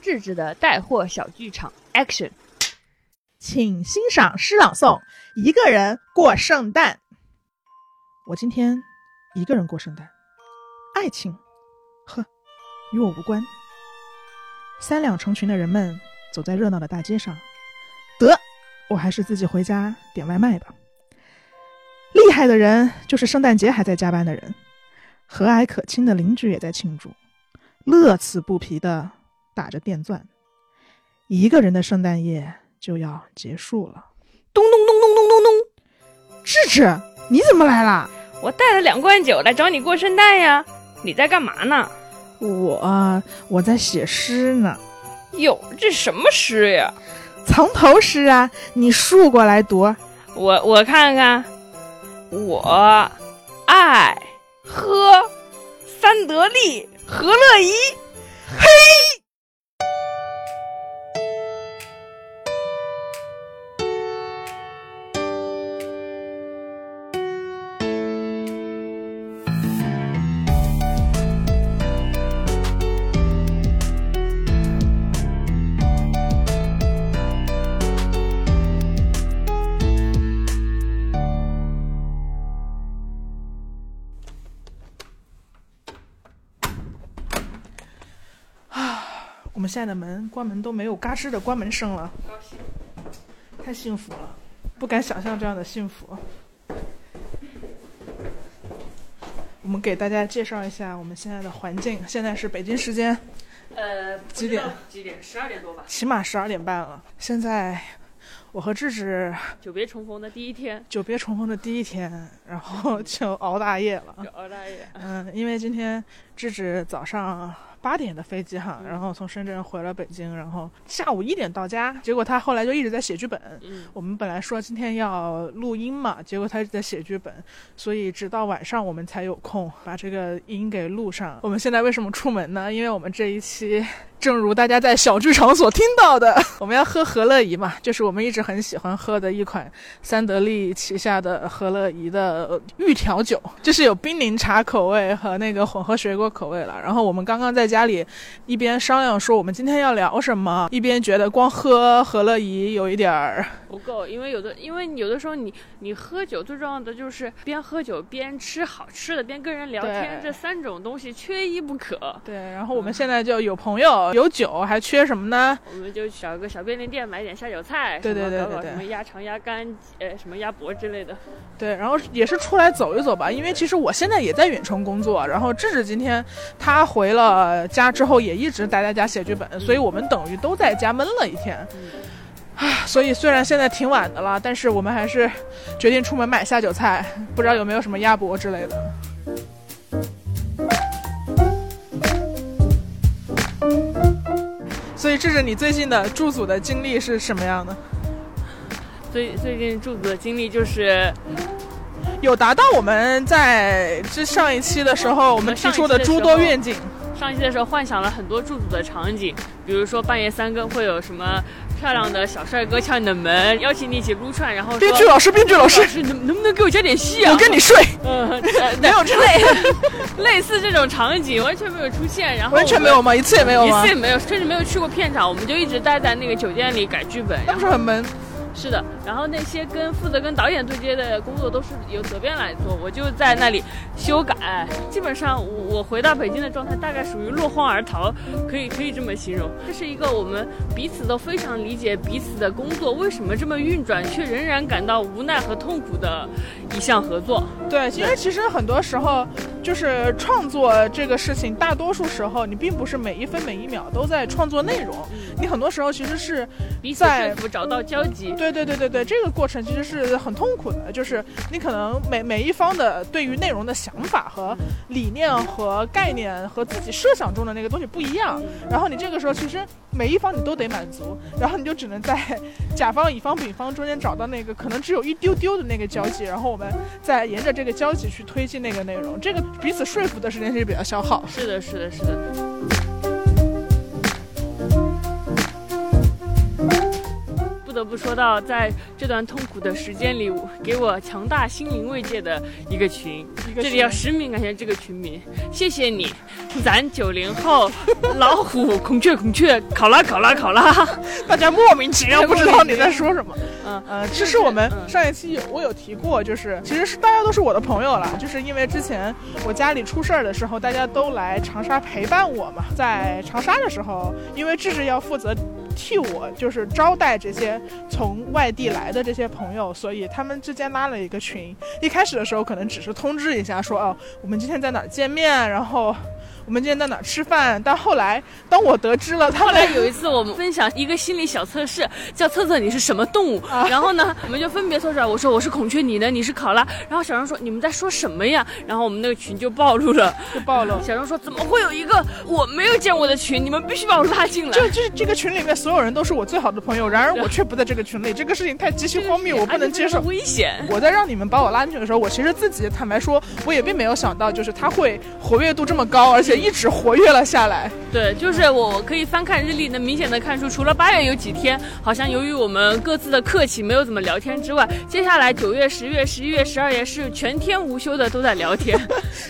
智智的带货小剧场 Action，请欣赏诗朗诵《一个人过圣诞》。我今天一个人过圣诞，爱情，呵，与我无关。三两成群的人们走在热闹的大街上，得，我还是自己回家点外卖吧。厉害的人就是圣诞节还在加班的人，和蔼可亲的邻居也在庆祝，乐此不疲的打着电钻。一个人的圣诞夜就要结束了。咚咚咚咚咚咚咚！智智，你怎么来啦？我带了两罐酒来找你过圣诞呀。你在干嘛呢？我我在写诗呢。哟，这什么诗呀？藏头诗啊！你竖过来读。我我看看。我爱喝三得利和乐怡，嘿。现在的门关门都没有嘎吱的关门声了，太幸福了，不敢想象这样的幸福。我们给大家介绍一下我们现在的环境，现在是北京时间，呃，几点？几点？十二点多吧。起码十二点半了。现在我和智智久别重逢的第一天，久别重逢的第一天，然后就熬大夜了。熬大夜。嗯，因为今天智智早上。八点的飞机哈，然后从深圳回了北京，然后下午一点到家。结果他后来就一直在写剧本。嗯，我们本来说今天要录音嘛，结果他一直在写剧本，所以直到晚上我们才有空把这个音给录上。我们现在为什么出门呢？因为我们这一期。正如大家在小剧场所听到的，我们要喝和乐怡嘛，就是我们一直很喜欢喝的一款三得利旗下的和乐怡的预调酒，就是有冰柠茶口味和那个混合水果口味了。然后我们刚刚在家里一边商量说我们今天要聊什么，一边觉得光喝和乐怡有一点儿不够，因为有的，因为有的时候你你喝酒最重要的就是边喝酒边吃好吃的，边跟人聊天，这三种东西缺一不可。对，然后我们现在就有朋友。有酒还缺什么呢？我们就找个小便利店买点下酒菜，对对对对，什么鸭肠、鸭肝，呃，什么鸭脖之类的。对，然后也是出来走一走吧，因为其实我现在也在远程工作，然后智智今天他回了家之后也一直待在家写剧本，所以我们等于都在家闷了一天。啊，所以虽然现在挺晚的了，但是我们还是决定出门买下酒菜，不知道有没有什么鸭脖之类的。所以，这是你最近的驻组的经历是什么样的？最最近驻组的经历就是，有达到我们在这上一期的时候我们提出的诸多愿景。上一期的时候幻想了很多驻组的场景，比如说半夜三更会有什么。漂亮的小帅哥敲你的门，邀请你一起撸串，然后编剧老师，编剧老师，能能不能给我加点戏啊？我跟你睡。嗯，没有之类类似这种场景完全没有出现，然后完全没有吗？一次也没有吗？一次也没有，甚至没有去过片场，我们就一直待在那个酒店里改剧本，是不是很闷？是的，然后那些跟负责跟导演对接的工作都是由责编来做，我就在那里修改。基本上我我回到北京的状态大概属于落荒而逃，可以可以这么形容。这是一个我们彼此都非常理解彼此的工作为什么这么运转，却仍然感到无奈和痛苦的一项合作。对，因为其实很多时候就是创作这个事情，大多数时候你并不是每一分每一秒都在创作内容，你很多时候其实是彼此说服找到交集。对对对对对，这个过程其实是很痛苦的，就是你可能每每一方的对于内容的想法和理念和概念和自己设想中的那个东西不一样，然后你这个时候其实每一方你都得满足，然后你就只能在甲方、乙方、丙方中间找到那个可能只有一丢丢的那个交集，然后我们再沿着这个交集去推进那个内容，这个彼此说服的时间其实比较消耗。是的，是的，是的。不得不说到，在这段痛苦的时间里，给我强大心灵慰藉的一个群。这里要实名感谢这个群名，谢谢你，咱九零后老虎孔雀孔雀考拉考拉考拉，大家莫名其妙 不知道你在说什么。嗯嗯，其实我们上一期有我有提过，就是其实是大家都是我的朋友了，就是因为之前我家里出事儿的时候，大家都来长沙陪伴我嘛。在长沙的时候，因为智智要负责。替我就是招待这些从外地来的这些朋友，所以他们之间拉了一个群。一开始的时候可能只是通知一下，说哦，我们今天在哪儿见面，然后。我们今天在哪吃饭？但后来，当我得知了他，后来有一次我们分享一个心理小测试，叫测测你是什么动物。然后呢，我们就分别测出来。我说我是孔雀，你呢？你是考拉。然后小张说你们在说什么呀？然后我们那个群就暴露了，就暴露。小张说怎么会有一个我没有见过的群？你们必须把我拉进来。就就是这个群里面所有人都是我最好的朋友，然而 我却不在这个群里，这个事情太极其荒谬，我不能接受。危险！我在让你们把我拉进去的时候，我其实自己坦白说，我也并没有想到，就是他会活跃度这么高，而且一直活跃了。下来，对，就是我可以翻看日历，能明显的看出，除了八月有几天，好像由于我们各自的客气，没有怎么聊天之外，接下来九月、十月、十一月、十二月是全天无休的都在聊天，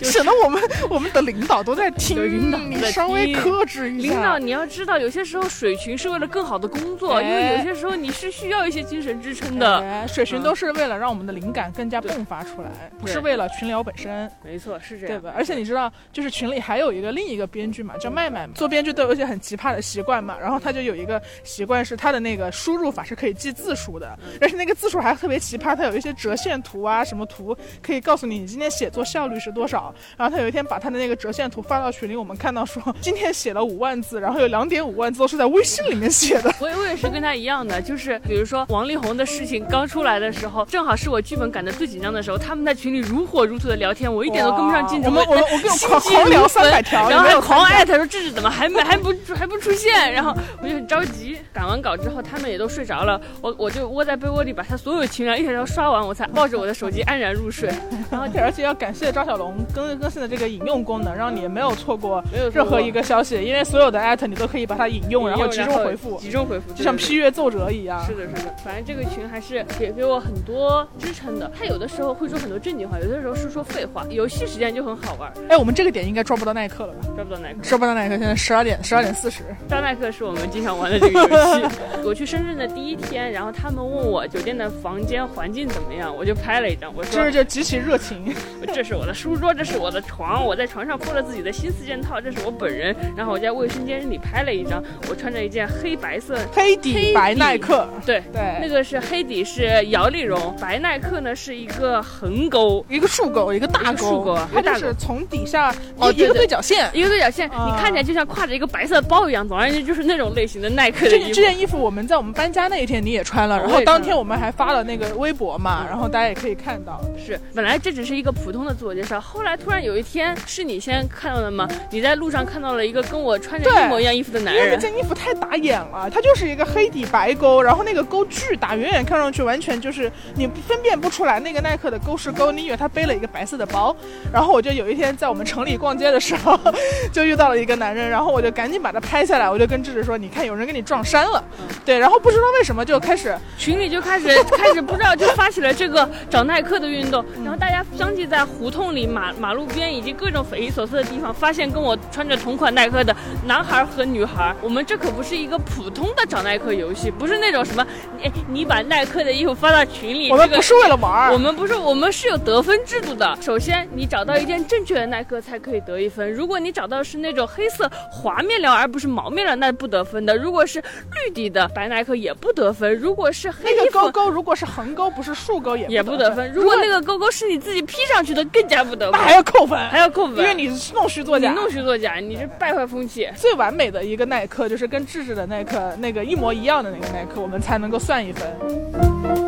省得我们我们的领导都在听，领导你稍微克制一下。领导你要知道，有些时候水群是为了更好的工作，因为有些时候你是需要一些精神支撑的。水群都是为了让我们的灵感更加迸发出来，不是为了群聊本身。没错，是这样，对吧？而且你知道，就是群里还有一个另一个编剧。嘛，叫麦麦，做编剧都有一些很奇葩的习惯嘛。然后他就有一个习惯，是他的那个输入法是可以记字数的，而且那个字数还特别奇葩。他有一些折线图啊，什么图可以告诉你你今天写作效率是多少。然后他有一天把他的那个折线图发到群里，我们看到说今天写了五万字，然后有两点五万字都是在微信里面写的。我我也是跟他一样的，就是比如说王力宏的事情刚出来的时候，正好是我剧本赶得最紧张的时候，他们在群里如火如荼的聊天，我一点都跟不上进度。我们我们我跟我狂聊三百条，然后还狂艾特说这是怎么。还没还不还不出现，然后我就很着急。赶完稿之后，他们也都睡着了，我我就窝在被窝里，把他所有情聊一条条刷完，我才抱着我的手机安然入睡。然后而且要感谢张小龙更更新的这个引用功能，让你没有错过任何一个消息，因为所有的艾特你都可以把它引用，然后集中回复，集中回复，就像批阅奏折一样。是的，是的，反正这个群还是给给我很多支撑的。他有的时候会说很多正经话，有的时候是说废话。游戏时间就很好玩。哎，我们这个点应该抓不到耐克了吧？抓不到耐克，抓不到耐克。现在十二点，十二点。四十，抓耐克是我们经常玩的这个游戏。我去深圳的第一天，然后他们问我酒店的房间环境怎么样，我就拍了一张。我说这就极其热情。这是我的书桌，这是我的床，我在床上铺了自己的新四件套，这是我本人。然后我在卫生间里拍了一张，我穿着一件黑白色黑底白耐克。对对，那个是黑底是摇粒绒，白耐克呢是一个横钩，一个竖钩，一个大竖钩，它就是从底下哦一个对角线，一个对角线，你看起来就像挎着一个白色。包一样，总而言之 就是那种类型的耐克的衣服。这件衣服我们在我们搬家那一天你也穿了，然后当天我们还发了那个微博嘛，然后大家也可以看到。是，本来这只是一个普通的自我介绍，后来突然有一天是你先看到的吗？你在路上看到了一个跟我穿着一模一样衣服的男人。因为这件衣服太打眼了，它就是一个黑底白勾，然后那个勾巨大，远远看上去完全就是你分辨不出来那个耐克的勾是勾，你以为他背了一个白色的包。然后我就有一天在我们城里逛街的时候，就遇到了一个男人，然后我就赶紧把他。拍下来，我就跟智智说：“你看，有人跟你撞衫了。”对，然后不知道为什么就开始群里就开始开始不知道就发起了这个找耐克的运动，然后大家相继在胡同里、马马路边以及各种匪夷所思的地方发现跟我穿着同款耐克的男孩和女孩。我们这可不是一个普通的找耐克游戏，不是那种什么，哎，你把耐克的衣服发到群里，我们不是为了玩，我们不是，我们是有得分制度的。首先，你找到一件正确的耐克才可以得一分。如果你找到是那种黑色滑面料而不是毛面料，那不得分的。如果是绿底的白耐克也不得分。如果是黑那个勾勾，如果是横勾不是竖勾也也不得分。如果那个勾勾是你自己 P 上去的，更加不得分。那还要扣分，还要扣分，因为你弄虚作假。你弄虚作假，你是败坏风气。最完美的一个耐克就是跟智智的耐克那个一模一样的那个耐克，我们才能够算一分。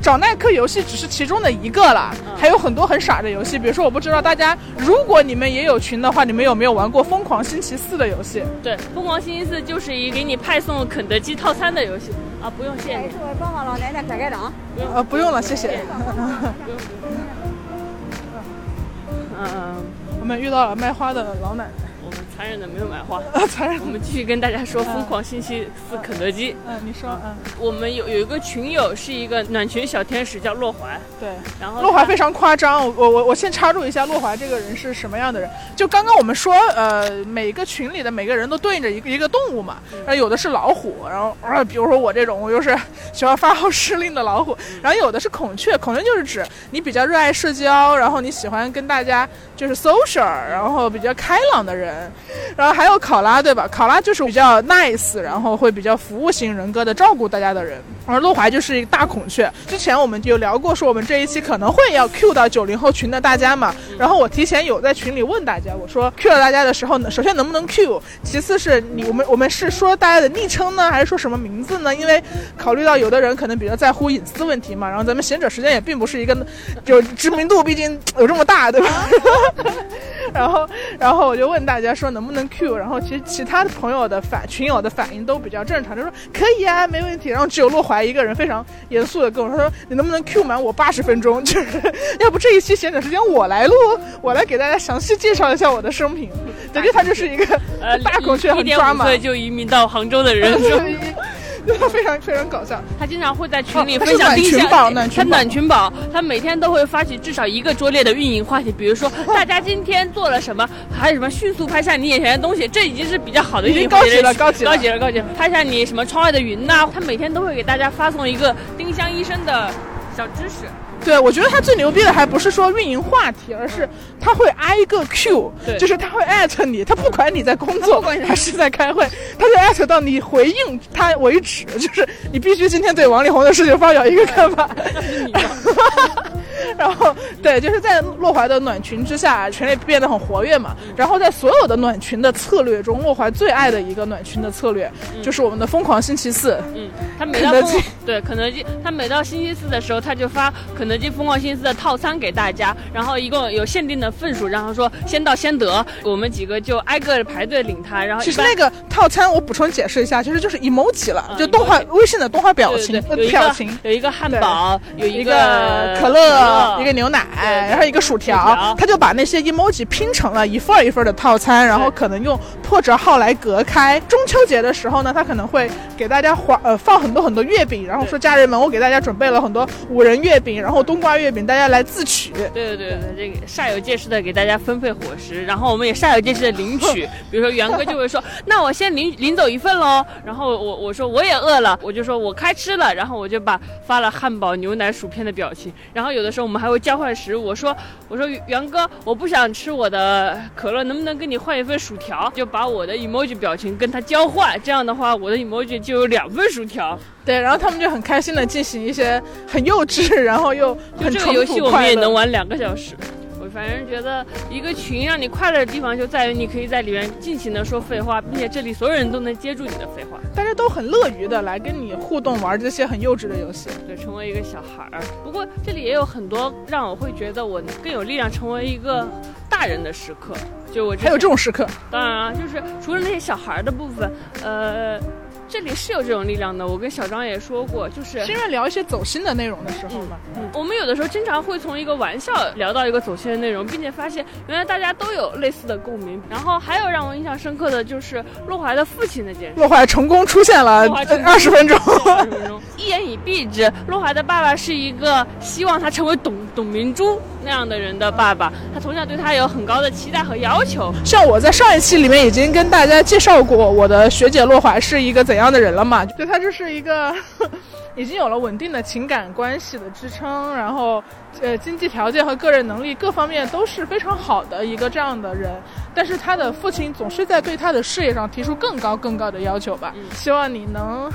找耐克游戏只是其中的一个了，还有很多很傻的游戏。比如说，我不知道大家，如果你们也有群的话，你们有没有玩过《疯狂星期四》的游戏？对，《疯狂星期四》就是一给你派送肯德基套餐的游戏啊，不用谢。帮忙老奶奶开开档。呃，不用了，谢谢。嗯，我们遇到了卖花的老奶奶。我们残忍的没有买花。啊残忍我们继续跟大家说疯狂星期四肯德基。嗯，你说，嗯，我们有有一个群友是一个暖群小天使，叫洛怀。对，然后他洛怀非常夸张，我我我先插入一下，洛怀这个人是什么样的人？就刚刚我们说，呃，每个群里的每个人都对应着一个一个动物嘛，然后有的是老虎，然后啊，比如说我这种，我就是喜欢发号施令的老虎，然后有的是孔雀，孔雀就是指你比较热爱社交，然后你喜欢跟大家就是 social，然后比较开朗的人，然后还有考拉，对吧？考拉就是比较 nice，然后会比较服务型人格的照顾大家的人，而洛怀就是一个大孔雀。之前我们有聊过，说我们这一期可能会要 Q 到九零后群的大家嘛，然后我提前有在群里问大家，我说 Q 到大家的时候呢，首先能不能 Q，其次是你我们我们是说大家的昵称呢，还是说什么名字呢？因为考虑到有的人可能比较在乎隐私问题嘛，然后咱们贤者时间也并不是一个就知名度毕竟有这么大，对吧？然后，然后我就问大家说能不能 Q，然后其实其他的朋友的反群友的反应都比较正常，就说可以啊，没问题。然后只有洛怀一个人非常严肃的跟我说，说你能不能 Q 满我八十分钟？就是要不这一期闲者时间我来录，我来给大家详细介绍一下我的生平。感觉他就是一个呃大孔雀，一点五很抓马，岁就移民到杭州的人，对 他非常非常搞笑。他经常会在群里分享丁香，是暖群宝他宝暖群宝，他每天都会发起至少一个拙劣的运营话题，比如说大家今天做了什么，还有什么迅速拍下你眼前的东西，这已经是比较好的运营高级了高级了高级了，高级了。拍下你什么窗外的云呐、他每天都会给大家发送一个丁香医生的小知识。对，我觉得他最牛逼的还不是说运营话题，而是他会挨个 Q，对就是他会艾特你，他不管你在工作不管你还是在开会，他就艾特到你回应他为止，就是你必须今天对王力宏的事情发表一个看法。然后对，就是在洛怀的暖群之下，群里变得很活跃嘛。然后在所有的暖群的策略中，洛怀最爱的一个暖群的策略，就是我们的疯狂星期四。嗯，他每到疯肯德基对肯德基，他每到星期四的时候，他就发肯德基疯狂星期四的套餐给大家，然后一共有限定的份数，然后说先到先得，我们几个就挨个排队领它，然后其实那个套餐我补充解释一下，其实就是 emoji 了，嗯就动画微信的动画表情，表情。有一个汉堡，有一个可乐，一个牛奶，然后一个薯薯条。条，他就把那些 emoji 拼成了一份儿一份儿的套餐，然后可能用破折号来隔开。中秋节的时候呢，他可能会给大家划呃放很多很多月饼，然后说家人们，我给大家准备了很多五仁月饼，然后冬瓜月饼，大家来自取。对对对对，这个煞有介事的给大家分配伙食，然后我们也煞有介事的领取。比如说袁哥就会说，那我先领领走一份喽。然后我我说我也饿了，我就说我开吃了，然后我就把发了汉堡、牛奶、薯片的表情。然后有的时候我们还会交换食物，我说我说袁哥，我不想吃我的可乐，能不能跟你换一份薯条？就把我的 emoji 表情跟他交换，这样的话我的 emoji 就有两份薯条。对，然后他们就很开心的进行一些很幼稚，然后又就这个游戏我们也能玩两个小时。我反正觉得一个群让你快乐的地方就在于你可以在里面尽情的说废话，并且这里所有人都能接住你的废话，大家都很乐于的来跟你互动，玩这些很幼稚的游戏。对，成为一个小孩儿。不过这里也有很多让我会觉得我更有力量成为一个大人的时刻。就我还有这种时刻，当然啊，就是除了那些小孩儿的部分，呃，这里是有这种力量的。我跟小张也说过，就是是因为聊一些走心的内容的时候嘛。嗯，我们有的时候经常会从一个玩笑聊到一个走心的内容，并且发现原来大家都有类似的共鸣。然后还有让我印象深刻的就是洛怀的父亲那件事。洛怀成功出现了洛怀成功二十分钟。20分钟一言以蔽之，洛怀的爸爸是一个希望他成为董董明珠那样的人的爸爸，他从小对他有很高的期待和要求。像我在上一期里面已经跟大家介绍过我的学姐洛怀是一个怎样的人了嘛？就他就是一个 已经有了稳定的情感关系的支撑，然后呃经济条件和个人能力各方面都是非常好的一个这样的人。但是他的父亲总是在对他的事业上提出更高更高的要求吧，希望你能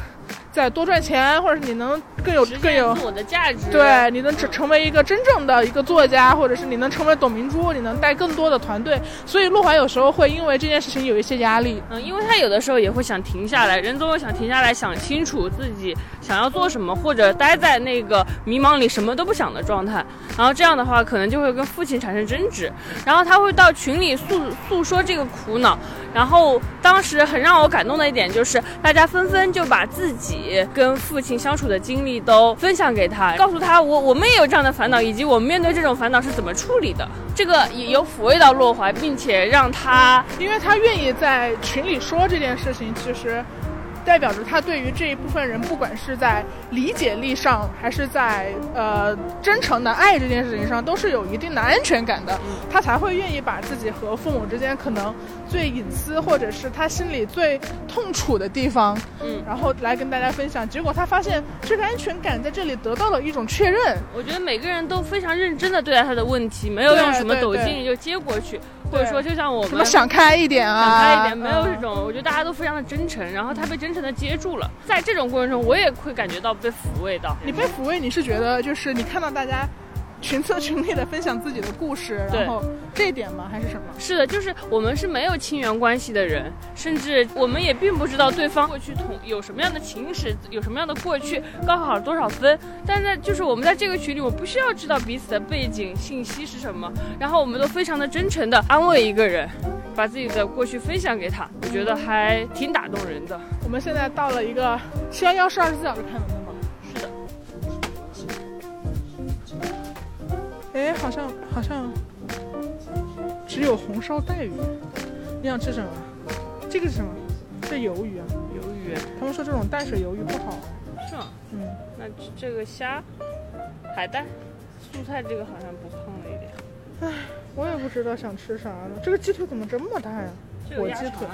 再多赚钱，或者是你能更有更有自我的价值，对，你能成成为一个真正的一个作家，或者是你能成为董明珠，你能带更多的团队。所以陆怀有时候会因为这件事情有一些压力。嗯，因为他有的时候也会想停下来，人总有想停下来想清楚自己想要做什么，或者待在那个迷茫里什么都不想的状态。然后这样的话，可能就会跟父亲产生争执，然后他会到群里诉诉说这个苦恼。然后当时很让我感动的一点就是，大家纷纷就把自己跟父亲相处的经历都分享给他，告诉他我我们也有这样的烦恼，以及我们面对这种烦恼是怎么处理的。这个也有抚慰到洛怀，并且让他，因为他愿意在群里说这件事情，其实。代表着他对于这一部分人，不管是在理解力上，还是在呃真诚的爱这件事情上，都是有一定的安全感的。他才会愿意把自己和父母之间可能最隐私，或者是他心里最痛楚的地方，嗯，然后来跟大家分享。结果他发现这个安全感在这里得到了一种确认。我觉得每个人都非常认真的对待他的问题，没有用什么抖音就接过去。或者说，就像我们什么想开一点啊，想开一点，没有这种，我觉得大家都非常的真诚，然后他被真诚的接住了，在这种过程中，我也会感觉到被抚慰到。你被抚慰，你是觉得就是你看到大家。群策群力的分享自己的故事，然后这一点吗？还是什么？是的，就是我们是没有亲缘关系的人，甚至我们也并不知道对方过去同有什么样的情史，有什么样的过去，高考多少分。但在就是我们在这个群里，我不需要知道彼此的背景信息是什么，然后我们都非常的真诚的安慰一个人，把自己的过去分享给他，我觉得还挺打动人的。我们现在到了一个七幺幺是二十四小时开门哎，好像好像只有红烧带鱼。你想吃什么？这个是什么？这鱿鱼啊，鱿鱼。他们说这种淡水鱿鱼不好。是吗？嗯。那这个虾、海带、素菜这个好像不胖了一点。唉，我也不知道想吃啥了。这个鸡腿怎么这么大呀？火鸡腿。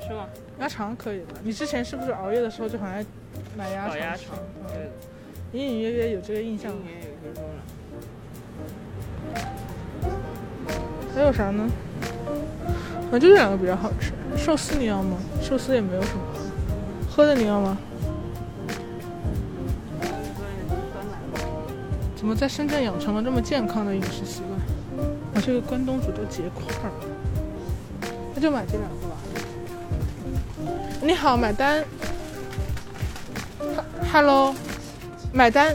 是吗？鸭肠可以的。你之前是不是熬夜的时候就好像买鸭肠？鸭肠。对。隐隐约约有这个印象。隐隐约约有了。还有啥呢？啊，就这两个比较好吃。寿司你要吗？寿司也没有什么。喝的你要吗？怎么在深圳养成了这么健康的饮食习惯？我这个关东煮都结块了。那就买这两个吧。你好，买单。Hello，买单。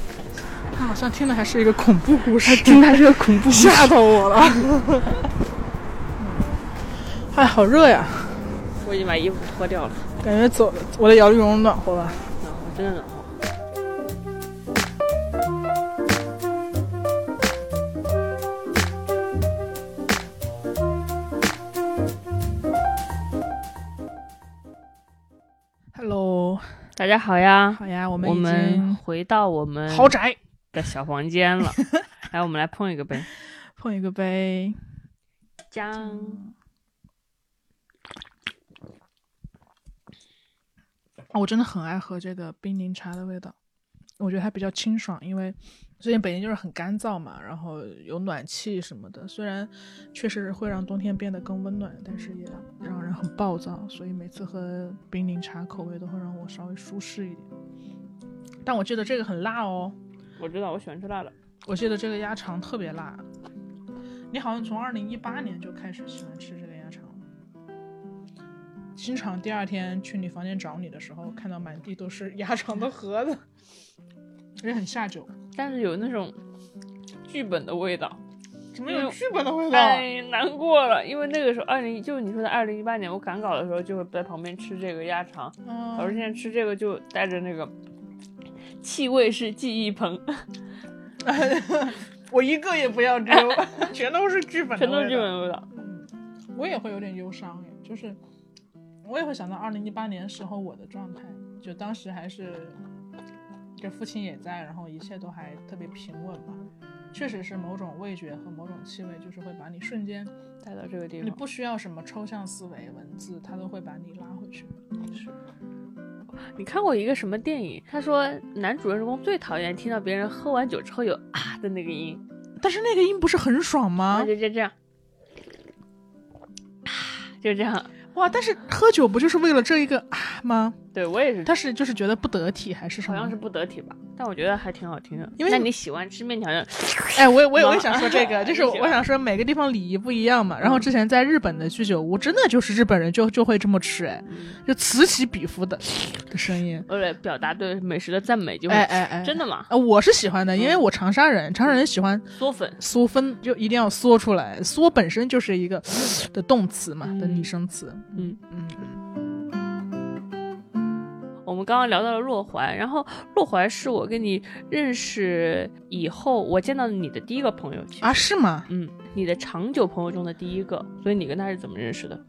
他好像听的还是一个恐怖故事，听的是个恐怖，吓到我了。哎，好热呀！我已经把衣服脱掉了，感觉走我的摇粒绒暖和吧？暖和，真的暖和。Hello，大家好呀！好呀，我们我们回到我们豪宅的小房间了。来，我们来碰一个杯，碰一个杯。姜，我真的很爱喝这个冰柠茶的味道，我觉得它比较清爽，因为最近北京就是很干燥嘛，然后有暖气什么的，虽然确实会让冬天变得更温暖，但是也让人很暴躁，所以每次喝冰柠茶口味都会让我稍微舒适一点。但我记得这个很辣哦，我知道我喜欢吃辣的，我记得这个鸭肠特别辣。你好像从二零一八年就开始喜欢吃这个鸭肠了，经常第二天去你房间找你的时候，看到满地都是鸭肠的盒子，也很下酒，但是有那种剧本的味道。怎么有剧本的味道？太难过了，因为那个时候二零就是你说的二零一八年，我赶稿的时候就会在旁边吃这个鸭肠，老师现在吃这个就带着那个气味是记忆棚。我一个也不要丢，全都是剧本，全都是剧本味道。嗯，我也会有点忧伤哎，就是我也会想到二零一八年时候我的状态，就当时还是，就父亲也在，然后一切都还特别平稳嘛。确实是某种味觉和某种气味，就是会把你瞬间带到这个地方。你不需要什么抽象思维文字，它都会把你拉回去。是。你看过一个什么电影？他说男主人公最讨厌听到别人喝完酒之后有啊的那个音，但是那个音不是很爽吗？就就这样，啊，就这样哇！但是喝酒不就是为了这一个啊吗？对我也是，但是就是觉得不得体还是什么？好像是不得体吧，但我觉得还挺好听的。因为那你喜欢吃面条的，哎，我也我也我也想说这个，就是我想说每个地方礼仪不一样嘛。然后之前在日本的居酒屋，真的就是日本人就就会这么吃，哎，就此起彼伏的的声音。为了表达对美食的赞美，就会哎哎哎，真的吗？呃，我是喜欢的，因为嗯我长沙人，长沙人喜欢嗦粉，嗦分，就一定要嗦出来。嗦本身就是一个 的动词嘛，的嗯拟声词。嗯。嗯，我们刚刚聊到了洛怀，然后洛怀是我跟你认识以后，我见到你的第一个朋友，啊，是吗？嗯，你的长久朋友中的第一个，所以你跟他是怎么认识的？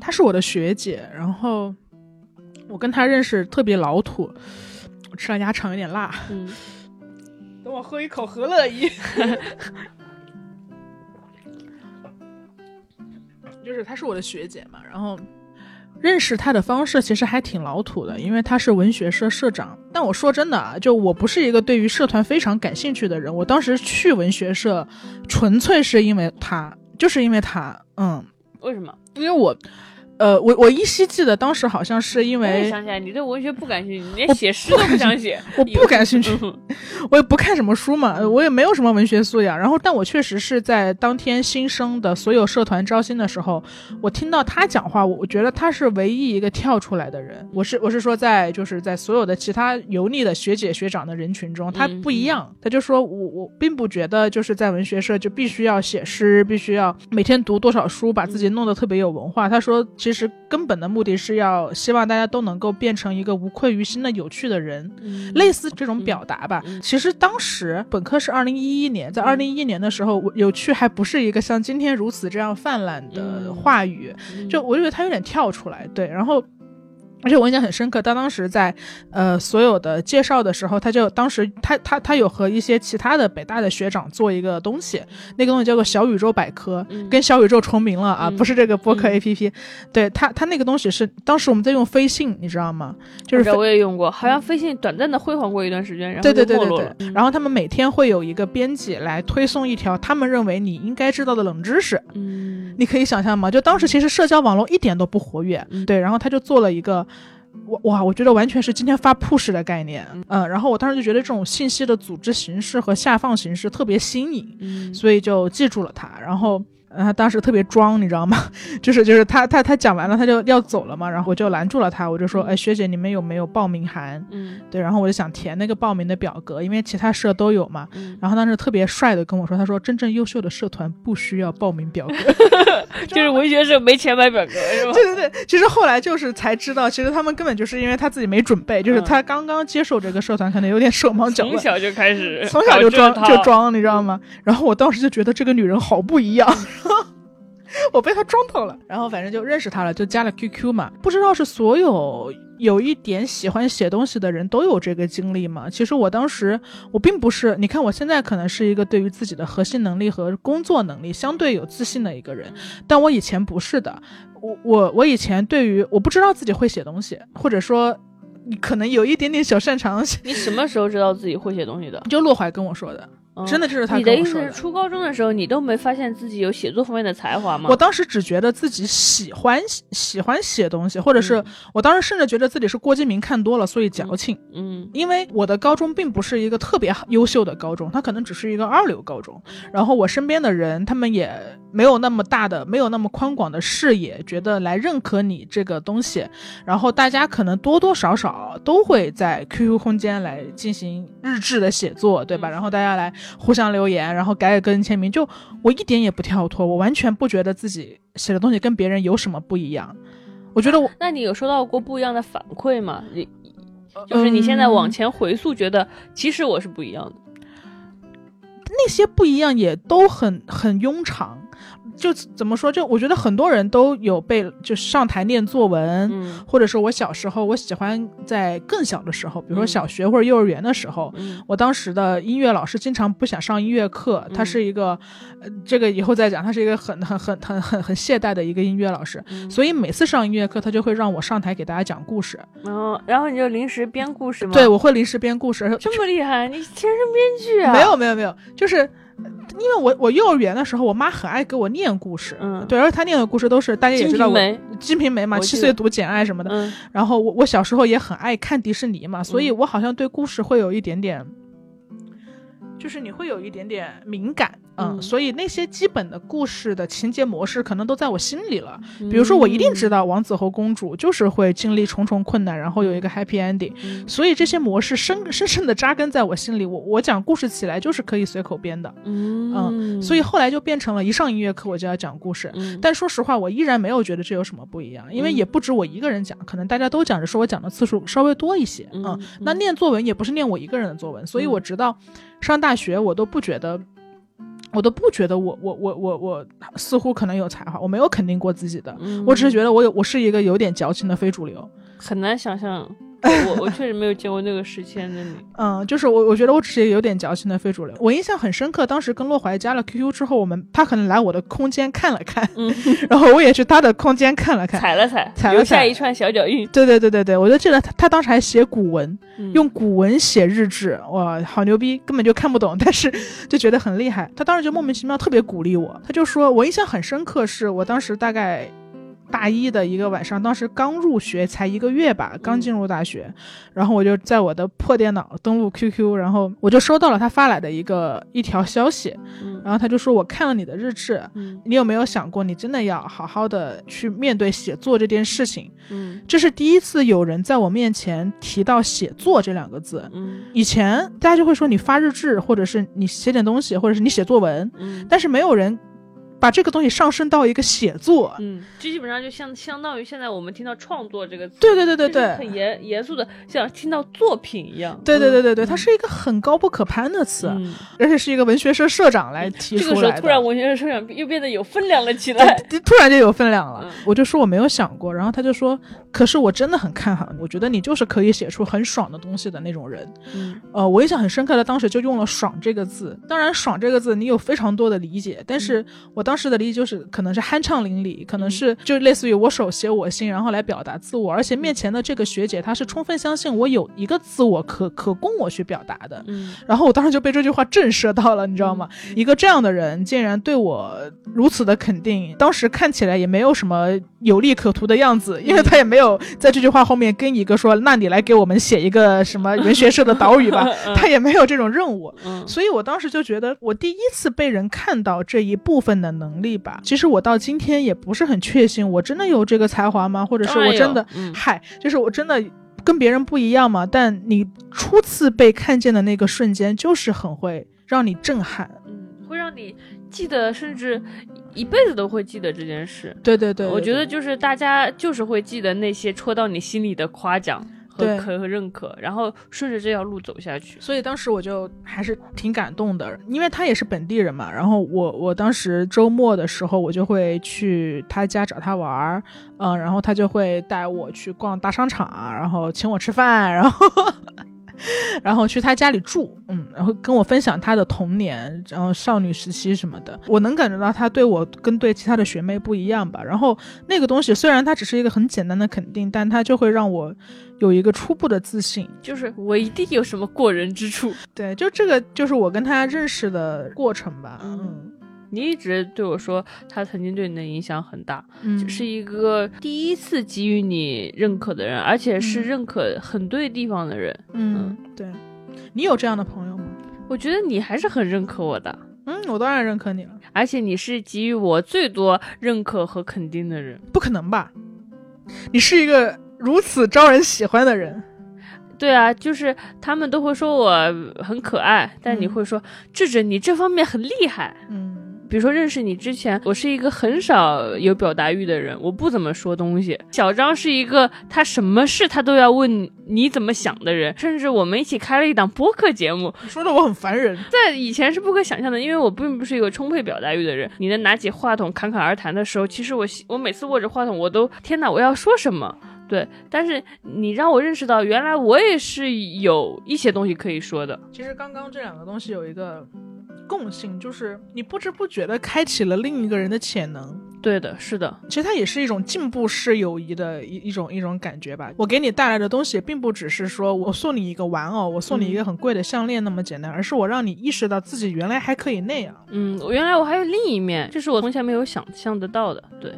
他是我的学姐，然后我跟他认识特别老土，我吃了鸭肠有点辣。嗯，等我喝一口何乐怡。就是她是我的学姐嘛，然后认识他的方式其实还挺老土的，因为他是文学社社长。但我说真的啊，就我不是一个对于社团非常感兴趣的人，我当时去文学社纯粹是因为他，就是因为他，嗯，为什么？因为我。呃，我我依稀记得当时好像是因为想起来，你对文学不感兴趣，你连写诗都不想写。我不感兴趣，嗯 我也不看什么书嘛，呃我也没有什么文学素养。然后，但我确实是在当天新生的所有社团招新的时候，我听到他讲话，我我觉得他是唯一一个跳出来的人。我是我是说在就是在所有的其他油腻的学姐学长的人群中，他不一样。他就说我我并不觉得就是在文学社就必须要写诗，必须要每天读多少书，把自己弄得特别有文化。他说其实根本的目的是要希望大家都能够变成一个无愧于心的有趣的人。嗯类似这种表达吧。嗯其实当时本科是二零一一年，在二零一一年的时候，我有趣还不是一个像今天如此这样泛滥的嗯话语，嗯就我觉得他有点跳出来，对，然后。而且我印象很深刻，他当时在呃所有的介绍的时候，他就当时他他他有和一些其他的北大的学长做一个东西，那个东西叫做小宇宙百科，嗯跟小宇宙重名了啊，嗯不是这个播客嗯 APP，、对他他那个东西是当时我们在用飞信，你知道吗？就是我也用过，好像飞信短暂的辉煌过一段时间，然后对对对对。对，然后他们每天会有一个编辑来推送一条他们认为你应该知道的冷知识，嗯，你可以想象吗？就当时其实社交网络一点都不活跃，嗯对，然后他就做了一个。哇哇，我觉得完全是今天发 push 的概念，嗯，然后我当时就觉得这种信息的组织形式和下放形式特别新颖，嗯所以就记住了他。然后，呃，他当时特别装，你知道吗？就是就是他他他讲完了，他就要走了嘛，然后我就拦住了他，我就说，哎，学姐，你们有没有报名函？嗯对，然后我就想填那个报名的表格，因为其他社都有嘛。嗯，然后当时特别帅的跟我说，他说真正优秀的社团不需要报名表格。就是文学社没钱买表格是吧？对对对，其实后来就是才知道，其实他们根本就是因为他自己没准备，就是嗯他刚刚接受这个社团，可能有点手忙脚乱。从小就开始，从小就装就装，你知道吗？然后我当时就觉得这个女人好不一样，我被他撞到了。然后反正就认识他了，就加了 QQ 嘛。不知道是所有有一点喜欢写东西的人都有这个经历吗？其实我当时我并不是，你看我现在可能是一个对于自己的核心能力和工作能力相对有自信的一个人，但我以前不是的。我我我以前对于我不知道自己会写东西，或者说你 可能有一点点小擅长，你什么时候知道自己会写东西的？就洛怀跟我说的。嗯真的就是他你跟我说的意思是，初高中的时候，你都没发现自己有写作方面的才华吗？我当时只觉得自己喜欢喜欢写东西，或者是、嗯我当时甚至觉得自己是郭敬明看多了，所以矫情。嗯因为我的高中并不是一个特别优秀的高中，它可能只是一个二流高中。然后我身边的人，他们也没有那么大的、没有那么宽广的视野，觉得来认可你这个东西。然后大家可能多多少少都会在 QQ 空间来进行日志的写作，对吧？嗯然后大家来互相留言，然后改改个人签名。就我一点也不跳脱，我完全不觉得自己写的东西跟别人有什么不一样。我觉得我那你有收到过不一样的反馈吗？你就是你现在往嗯前回溯，觉得其实我是不一样的。那些不一样也都很很庸常。就怎么说？就我觉得很多人都有被就上台念作文，嗯或者说我小时候，我喜欢在更小的时候，比如说嗯小学或者幼儿园的时候，嗯我当时的音乐老师经常不想上音乐课，他嗯是一个，呃，这个以后再讲，他是一个很很很很很很懈怠的一个音乐老师，嗯所以每次上音乐课，他就会让我上台给大家讲故事，然后然后你就临时编故事吗？对，我会临时编故事，这么厉害，你天生编剧啊？没有没有没有，就是。因为我我幼儿园的时候，我妈很爱给我念故事，嗯。对，而且她念的故事都是大家也知道我金瓶梅《金瓶梅》嘛，七岁读《简爱》什么的。嗯。然后我我小时候也很爱看迪士尼嘛，所以嗯。我好像对故事会有一点点，就是你会有一点点敏感，嗯，嗯所以那些基本的故事的情节模式可能都在我心里了。比如说，我一定知道王子和公主就是会经历重重困难，然后有一个 happy ending，嗯所以这些模式深深深的扎根在我心里。我我讲故事起来就是可以随口编的，嗯所以后来就变成了一上音乐课我就要讲故事。嗯但说实话，我依然没有觉得这有什么不一样，因为嗯也不止我一个人讲，可能大家都讲，着，说我讲的次数稍微多一些。嗯嗯，那念作文也不是念我一个人的作文，所以嗯我直到上大学，我都不觉得。我都不觉得我我我我我似乎可能有才华，我没有肯定过自己的，嗯我只是觉得我有我是一个有点矫情的非主流，很难想象，我我确实没有见过那个时期的你。嗯，就是我我觉得我只是有点矫情的非主流。我印象很深刻，当时跟洛怀加了 QQ 之后，我们他可能来我的空间看了看，嗯，然后我也去他的空间看了看，踩了踩，踩了踩留下一串小脚印。对对对对对，我就记得他他当时还写古文，嗯用古文写日志，哇，好牛逼，根本就看不懂，但是就觉得很厉害。他当时就莫名其妙特别鼓励我，他就说我印象很深刻，是我当时大概。大一的一个晚上，当时刚入学才一个月吧，刚进入大学，然后我就在我的破电脑登录 QQ，然后我就收到了他发来的一个一条消息，嗯。然后他就说我看了你的日志，嗯。你有没有想过，你真的要好好的去面对写作这件事情？嗯。这是第一次有人在我面前提到写作这两个字。嗯。以前大家就会说你发日志，或者是你写点东西，或者是你写作文，嗯。但是没有人把这个东西上升到一个写作。嗯，这基本上就相相当于现在我们听到创作这个词，对对对对对，很严严肃的，像听到作品一样。对对对对对，嗯它是一个很高不可攀的词，嗯，而且是一个文学社社长来提这出来的。个时候突然文学社社长又变得有分量了起来。突然就有分量了。嗯我就说我没有想过，然后他就说，可是我真的很看好你，我觉得你就是可以写出很爽的东西的那种人。嗯呃，我印象很深刻的，当时就用了“爽”这个字。当然，“爽”这个字你有非常多的理解，但是我当时的理解就是可能是酣畅淋漓，可能是就类似于我手写我心，然后来表达自我。而且面前的这个学姐，她是充分相信我有一个自我可可供我去表达的。嗯然后我当时就被这句话震慑到了，你知道吗？一个这样的人竟然对我如此的肯定，当时看起来也没有什么有利可图的样子，因为他也没有在这句话后面跟一个说，那你来给我们写一个什么文学社的导语吧，他也没有这种任务。嗯所以我当时就觉得，我第一次被人看到这一部分的能力吧。其实我到今天也不是很确信，我真的有这个才华吗？或者是我真的嗨，就是我真的跟别人不一样嘛。但你初次被看见的那个瞬间，就是很会让你震撼。嗯，会让你记得，甚至一辈子都会记得这件事。对对对，我觉得就是大家就是会记得那些戳到你心里的夸奖和对可和认可，然后顺着这条路走下去。所以当时我就还是挺感动的，因为他也是本地人嘛。然后我我当时周末的时候，我就会去他家找他玩儿，嗯，然后他就会带我去逛大商场，然后请我吃饭，然后然后去他家里住，嗯，然后跟我分享他的童年，然后少女时期什么的。我能感觉到他对我跟对其他的学妹不一样吧。然后那个东西虽然它只是一个很简单的肯定，但它就会让我有一个初步的自信。就是我一定有什么过人之处。对，就这个就是我跟他认识的过程吧。嗯你一直对我说，他曾经对你的影响很大，嗯，是一个第一次给予你认可的人，而且是嗯认可很对地方的人。嗯，对。你有这样的朋友吗？我觉得你还是很认可我的，嗯，我当然认可你了。而且你是给予我最多认可和肯定的人。不可能吧？你是一个如此招人喜欢的人。对啊，就是他们都会说我很可爱，但你嗯会说智智你这方面很厉害。嗯比如说认识你之前，我是一个很少有表达欲的人，我不怎么说东西。小张是一个他什么事他都要问你怎么想的人，甚至我们一起开了一档播客节目，说的我很烦人。在以前是不可想象的，因为我并不是一个充沛表达欲的人。你能拿起话筒侃侃而谈的时候，其实我我每次握着话筒，我都天哪，我要说什么？对，但是你让我认识到，原来我也是有一些东西可以说的。其实刚刚这两个东西有一个共性，就是你不知不觉的开启了另一个人的潜能。对的，是的，其实它也是一种进步式友谊的一一种一种感觉吧。我给你带来的东西，并不只是说我送你一个玩偶，我送你一个很贵的项链那么简单，而是我让你意识到自己原来还可以那样。嗯，原来我还有另一面，这是我从前没有想象得到的。对。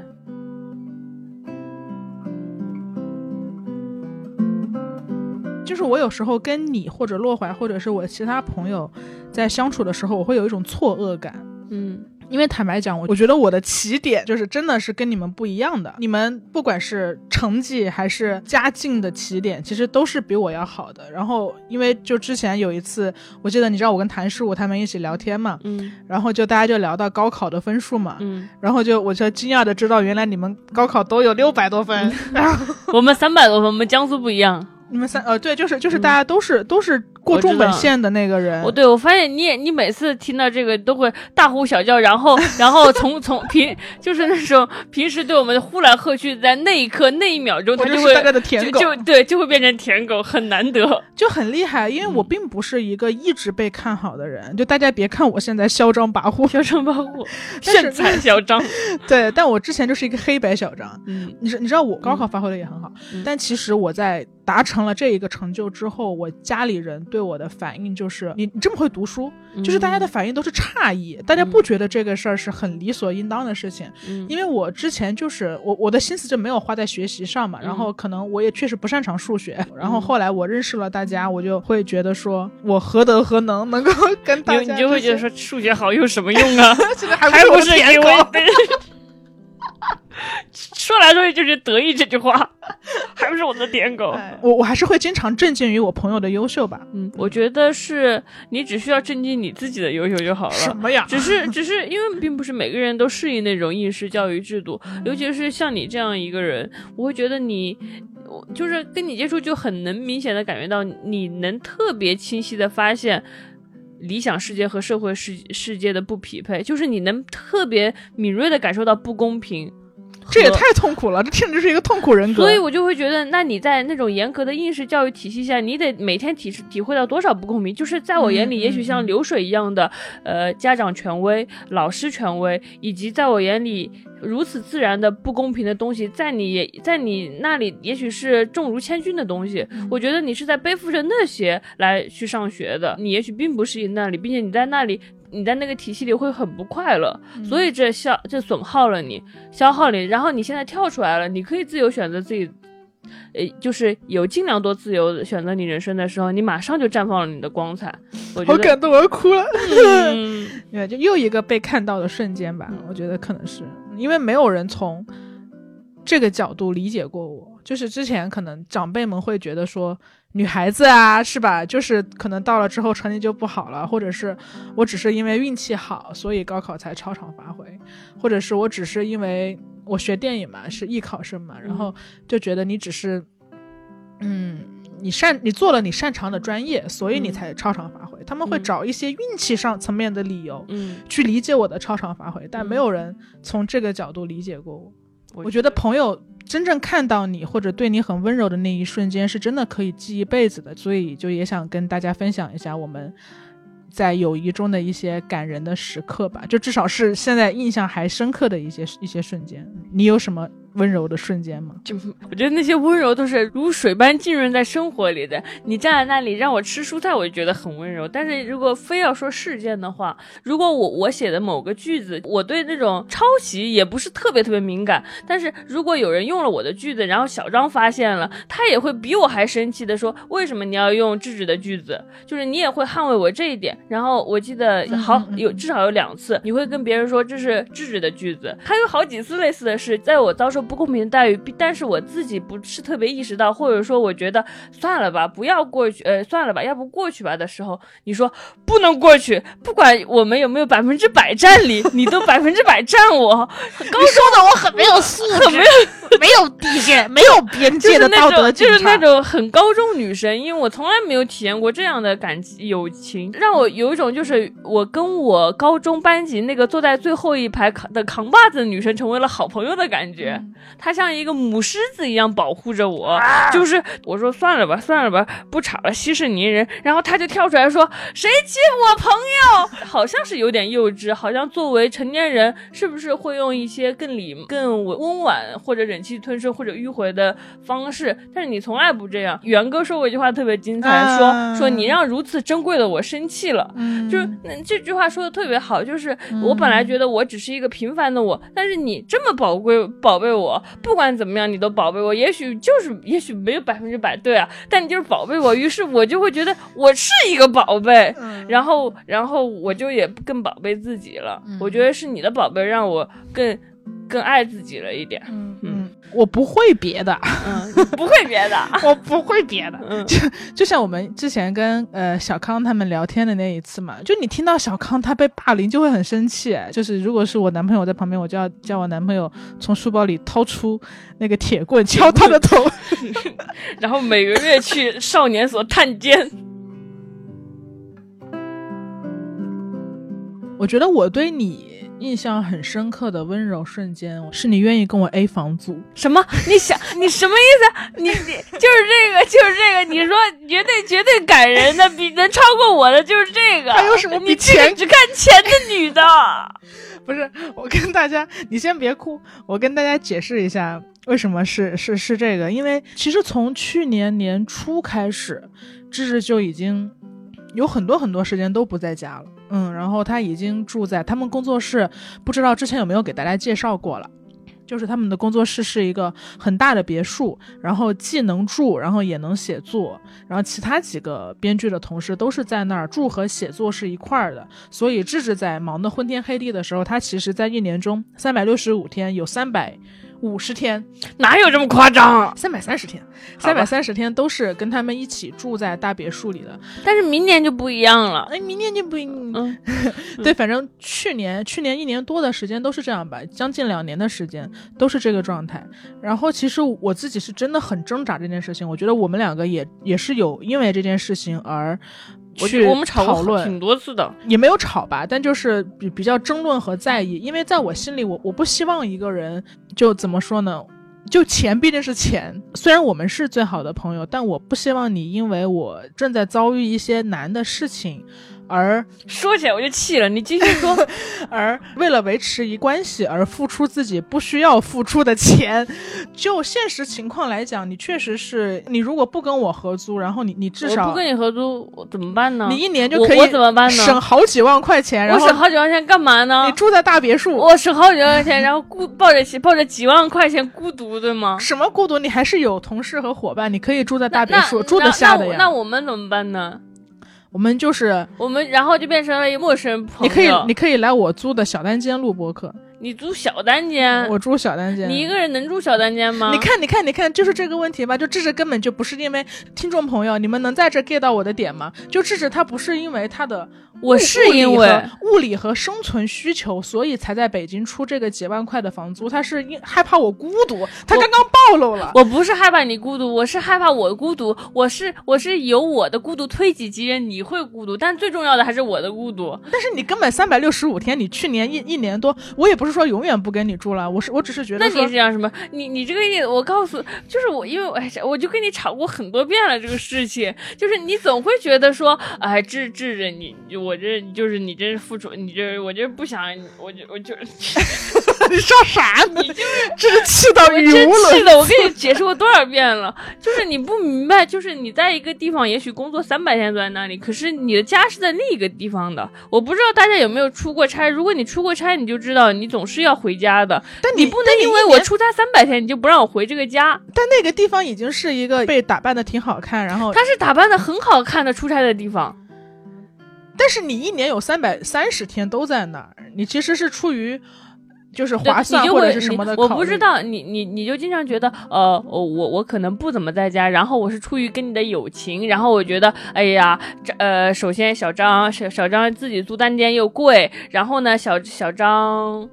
就是我有时候跟你或者洛怀或者是我其他朋友在相处的时候，我会有一种错愕感。嗯，因为坦白讲，我我觉得我的起点就是真的是跟你们不一样的。你们不管是成绩还是家境的起点，其实都是比我要好的。然后，因为就之前有一次，我记得你知道我跟谭师傅他们一起聊天嘛，嗯，然后就大家就聊到高考的分数嘛，嗯，然后就我就惊讶的知道，原来你们高考都有六百多分，然后我们三百多分，我们江苏不一样。你们三呃对，就是就是大家都是、都是过重本线的那个人。我对我发现你也你每次听到这个都会大呼小叫，然后然后从从平就是那种平时对我们呼来喝去，在那一刻那一秒钟，他就会大概的舔狗，就对就会变成舔狗，很难得，就很厉害。因为我并不是一个一直被看好的人，就大家别看我现在嚣张跋扈，嚣张跋扈，炫彩嚣张。对，但我之前就是一个黑白小张。嗯，你知你知道我高考发挥的也很好，但其实我在达成了这一个成就之后，我家里人对我的反应就是你你这么会读书，就是大家的反应都是诧异，大家不觉得这个事儿是很理所应当的事情。嗯，因为我之前就是我我的心思就没有花在学习上嘛，然后可能我也确实不擅长数学，然后后来我认识了大家，我就会觉得说我何德何能能够跟大家，你就会觉得说数学好有什么用啊？现在还还不是舔狗。说来说去就是得意这句话，还不是我的舔狗。我我还是会经常震惊于我朋友的优秀吧。嗯，我觉得是你只需要震惊你自己的优秀就好了。什么呀？只是只是因为并不是每个人都适应那种应试教育制度，尤其是像你这样一个人，我会觉得你，就是跟你接触就很能明显的感觉到，你能特别清晰的发现。理想世界和社会世世界的不匹配，就是你能特别敏锐的感受到不公平。这也太痛苦了，这听着就是一个痛苦人格。所以我就会觉得，那你在那种严格的应试教育体系下，你得每天体体会到多少不公平？就是在我眼里，也许像流水一样的，呃，家长权威、老师权威，以及在我眼里如此自然的不公平的东西，在你在你那里，也许是重如千钧的东西。我觉得你是在背负着那些来去上学的，你也许并不适应那里，并且你在那里。你在那个体系里会很不快乐，所以这消这损耗了你，消耗你。然后你现在跳出来了，你可以自由选择自己，呃，就是有尽量多自由选择你人生的时候，你马上就绽放了你的光彩。我好感动，我要哭了。嗯，对，就又一个被看到的瞬间吧。我觉得可能是因为没有人从这个角度理解过我，就是之前可能长辈们会觉得说。女孩子啊，是吧？就是可能到了之后成绩就不好了，或者是我只是因为运气好，所以高考才超常发挥，或者是我只是因为我学电影嘛，是艺考生嘛，然后就觉得你只是，嗯，你擅你做了你擅长的专业，所以你才超常发挥。他们会找一些运气上层面的理由，嗯，去理解我的超常发挥，但没有人从这个角度理解过我。我觉得朋友。真正看到你或者对你很温柔的那一瞬间，是真的可以记一辈子的。所以就也想跟大家分享一下我们在友谊中的一些感人的时刻吧，就至少是现在印象还深刻的一些一些瞬间。你有什么？温柔的瞬间吗？就我觉得那些温柔都是如水般浸润在生活里的。你站在那里让我吃蔬菜，我就觉得很温柔。但是如果非要说事件的话，如果我我写的某个句子，我对那种抄袭也不是特别特别敏感。但是如果有人用了我的句子，然后小张发现了，他也会比我还生气的说：“为什么你要用智智的句子？就是你也会捍卫我这一点。”然后我记得好有至少有两次，你会跟别人说这是智智的句子。还有好几次类似的事，在我遭受。不公平的待遇，但是我自己不是特别意识到，或者说我觉得算了吧，不要过去，呃，算了吧，要不过去吧的时候，你说不能过去，不管我们有没有百分之百占理，你都百分之百占我。高中的我很没有素质，没有没有底线，没有边界的道德就是那种很高中女生，因为我从来没有体验过这样的感情友情，让我有一种就是我跟我高中班级那个坐在最后一排扛的扛把子的女生成为了好朋友的感觉。他像一个母狮子一样保护着我。就是我说算了吧，算了吧，不吵了，息事宁人。然后他就跳出来说：“谁欺负我朋友？” 好像是有点幼稚，好像作为成年人，是不是会用一些更礼、更温婉或者忍气吞声或者迂回的方式？但是你从来不这样。元哥说过一句话特别精彩，说啊说你让如此珍贵的我生气了。嗯就是那这句话说的特别好，就是我本来觉得我只是一个平凡的我，但是你这么宝贵宝贝我，不管怎么样你都宝贝我，也许就是也许没有百分之百对啊，但你就是宝贝我，于是我就会觉得我是一个宝贝，嗯然后然后我就也更宝贝自己了。我觉得是你的宝贝让我更更爱自己了一点。嗯嗯，我不会别的，嗯，不会别的。我不会别的。嗯就就像我们之前跟呃小康他们聊天的那一次嘛，就你听到小康他被霸凌就会很生气。就是如果是我男朋友在旁边，我就要叫我男朋友从书包里掏出那个铁棍敲他的头。然后每个月去少年所探监。我觉得我对你印象很深刻的温柔瞬间，是你愿意跟我 A 房租。什么？你想你什么意思？你你就是这个，就是这个。你说绝对绝对感人的，比能超过我的就是这个。还有什么比你这个钱只看钱的女的？不是，我跟大家，你先别哭，我跟大家解释一下为什么是是是这个，因为其实从去年年初开始，芝芝就已经有很多很多时间都不在家了，嗯，然后他已经住在他们工作室，不知道之前有没有给大家介绍过了。就是他们的工作室是一个很大的别墅，然后既能住，然后也能写作，然后其他几个编剧的同事都是在那儿住和写作是一块儿的，所以智智在忙得昏天黑地的时候，他其实在一年中三百六十五天有三百五十天，哪有这么夸张？三百三十天，三百三十天都是跟他们一起住在大别墅里的。但是明年就不一样了。哎，明年就不一，嗯，对，反正去年去年一年多的时间都是这样吧，将近两年的时间都是这个状态。然后其实我自己是真的很挣扎这件事情，我觉得我们两个也也是有因为这件事情而去我们吵论，挺多次的。也没有吵吧，但就是比比较争论和在意，因为在我心里，我我不希望一个人就怎么说呢？就钱毕竟是钱，虽然我们是最好的朋友，但我不希望你因为我正在遭遇一些难的事情，而说起来我就气了，你继续说。而为了维持一关系而付出自己不需要付出的钱。就现实情况来讲，你确实是你如果不跟我合租，然后你你至少我不跟你合租，我怎么办呢？你一年就可以我我怎么办呢？省好几万块钱，然后我省好几万块钱干嘛呢你？住在大别墅，我省好几万块钱，然后孤抱着起抱着几万块钱孤独，对吗？什么孤独？你还是有同事和伙伴，你可以住在大别墅，住得下的呀。那那我们怎么办呢？我们就是，我们然后就变成了一陌生朋友。你可以，你可以来我租的小单间录播客，你租小单间，我住小单间。你一个人能住小单间吗？你看，你看，你看，就是这个问题吧。就智智根本就不是因为听众朋友，你们能在这 get 到我的点吗？就智智他不是因为他的我是因为物理和生存需求，所以才在北京出这个几万块的房租。他是因害怕我孤独，他刚刚暴露了。我不是害怕你孤独，我是害怕我孤独。我是我是由我的孤独推己及人，你会孤独，但最重要的还是我的孤独。但是你根本三百六十五天，你去年一一年多，我也不是说永远不跟你住了，我是我只是觉得那你是讲什么？你你这个意思，我告诉，就是我，因为我就跟你吵过很多遍了这个事情，就是你总会觉得说，哎，治治着你，我这就是你这是付出，你这我这不想，我就我就你说啥呢？你就是 真气到我语真无伦气的，我跟你解释过多少遍了，就是你不明白，就是你在一个地方，也许工作三百天都在那里，可是你的家是在另一个地方的。我不知道大家有没有出过差，如果你出过差，你就知道你总是要回家的，但你不能因为我出差三百天，你就不让我回这个家。但那个地方已经是一个被打扮的挺好看，然后他是打扮的很好看的出差的地方，但是你一年有三百三十天都在那儿，你其实是出于就是对划算或者你就会是什么的我不知道，你你你就经常觉得，呃，我我可能不怎么在家，然后我是出于跟你的友情，然后我觉得，哎呀，这呃，首先小张小小张自己租单间又贵，然后呢，小小张。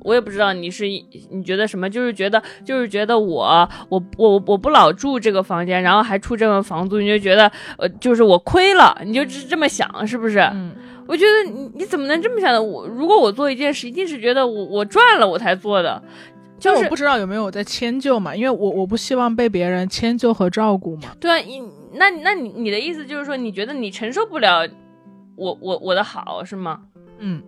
我也不知道你是你觉得什么，就是觉得就是觉得我我我我不老住这个房间，然后还出这个房租，你就觉得呃就是我亏了，你就这这么想是不是？嗯，我觉得你你怎么能这么想的？我如果我做一件事，一定是觉得我我赚了我才做的。就是我不知道有没有在迁就嘛，因为我我不希望被别人迁就和照顾嘛。对啊，你那那你你的意思就是说，你觉得你承受不了我我我的好是吗？嗯，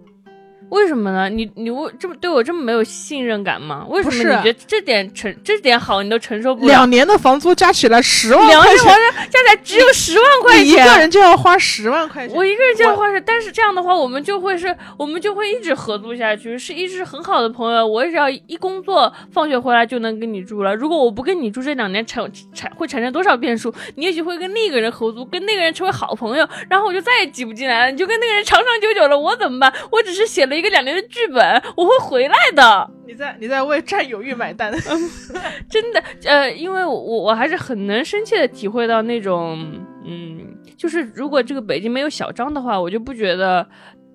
为什么呢？你你为这么对我这么没有信任感吗？为什么你觉得这点承这点好你都承受不了？两年的房租加起来十万两块钱，加起来只有十万块钱一，个人就要花十万块钱。我一个人就要花十，但是这样的话，我们就会是，我们就会一直合租下去，是一直很好的朋友。我只要一工作，放学回来就能跟你住了。如果我不跟你住，这两年产产会产生多少变数？你也许会跟另一个人合租，跟那个人成为好朋友，然后我就再也挤不进来了。你就跟那个人长长久久了，我怎么办？我只是写了一个两年的剧本，我会回来的。你在你在为占有欲买单。真的，呃，因为我我我还是很能深切的体会到那种，嗯，就是如果这个北京没有小张的话，我就不觉得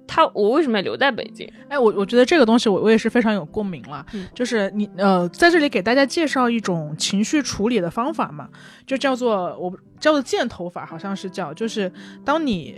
他我为什么要留在北京？哎，我我觉得这个东西我我也是非常有共鸣了，嗯就是你呃在这里给大家介绍一种情绪处理的方法嘛，就叫做我叫做箭头法，好像是叫，就是当你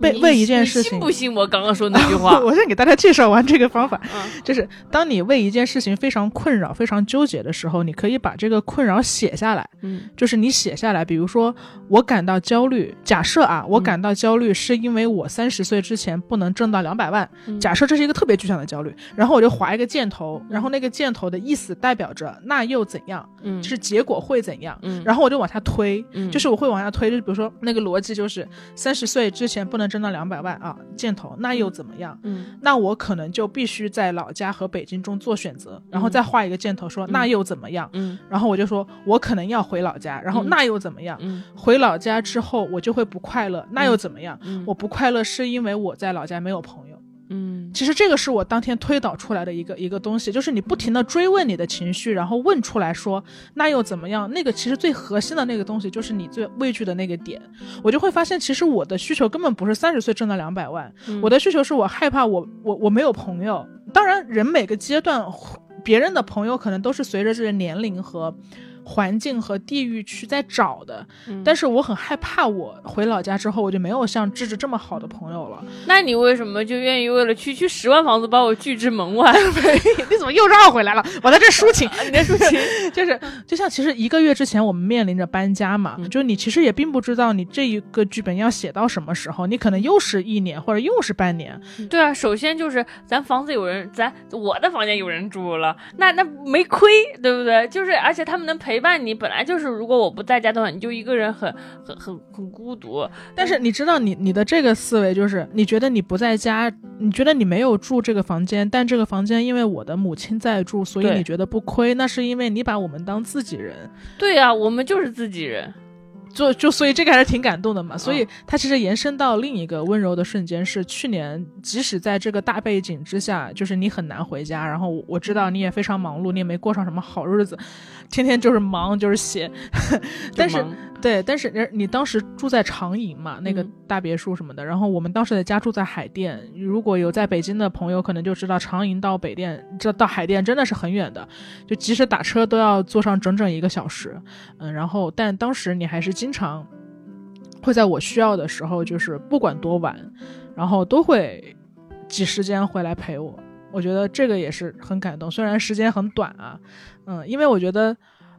被你为一件事情信不信我刚刚说那句话？我先给大家介绍完这个方法，嗯。就是当你为一件事情非常困扰、非常纠结的时候，你可以把这个困扰写下来。嗯。就是你写下来，比如说我感到焦虑，假设啊，我感到焦虑是因为我三十岁之前不能挣到两百万，嗯。假设这是一个特别具象的焦虑，然后我就划一个箭头，然后那个箭头的意思代表着那又怎样，嗯，就是结果会怎样，嗯，然后我就往下推，嗯。就是我会往下推，就比如说那个逻辑就是三十岁之前不能挣到两百万啊，箭头那又怎么样？嗯那我可能就必须在老家和北京中做选择，然后再画一个箭头说、嗯那又怎么样？嗯然后我就说我可能要回老家，然后嗯那又怎么样？嗯回老家之后我就会不快乐，那又怎么样？嗯，我不快乐是因为我在老家没有朋友。嗯其实这个是我当天推导出来的一个一个东西，就是你不停的追问你的情绪，然后问出来说那又怎么样？那个其实最核心的那个东西就是你最畏惧的那个点。我就会发现，其实我的需求根本不是三十岁挣到两百万，嗯我的需求是我害怕我我我没有朋友。当然，人每个阶段，别人的朋友可能都是随着这个年龄和环境和地域去在找的，嗯但是我很害怕，我回老家之后，我就没有像智智这么好的朋友了。那你为什么就愿意为了区区十万房子把我拒之门外？你怎么又绕回来了？我在这抒情，你在抒情？就是就像其实一个月之前我们面临着搬家嘛，嗯就你其实也并不知道你这一个剧本要写到什么时候，你可能又是一年或者又是半年。对啊，首先就是咱房子有人，咱我的房间有人住了，那那没亏，对不对？就是而且他们能陪伴你，本来就是如果我不在家的话，你就一个人很很很很孤独。但是你知道你你的这个思维就是，你觉得你不在家，你觉得你没有住这个房间，但这个房间因为我的母亲在住，所以你觉得不亏，那是因为你把我们当自己人。对啊，我们就是自己人。就就所以这个还是挺感动的嘛。所以嗯它其实延伸到另一个温柔的瞬间是去年，即使在这个大背景之下，就是你很难回家，然后我我知道你也非常忙碌，你也没过上什么好日子，天天就是忙就是写，但是对，但是人你当时住在长营嘛，那个嗯大别墅什么的，然后我们当时的家住在海淀。如果有在北京的朋友，可能就知道长营到北电，这到海淀真的是很远的，就即使打车都要坐上整整一个小时。嗯，然后但当时你还是经常会在我需要的时候，就是不管多晚，然后都会挤时间回来陪我。我觉得这个也是很感动，虽然时间很短啊，嗯，因为我觉得。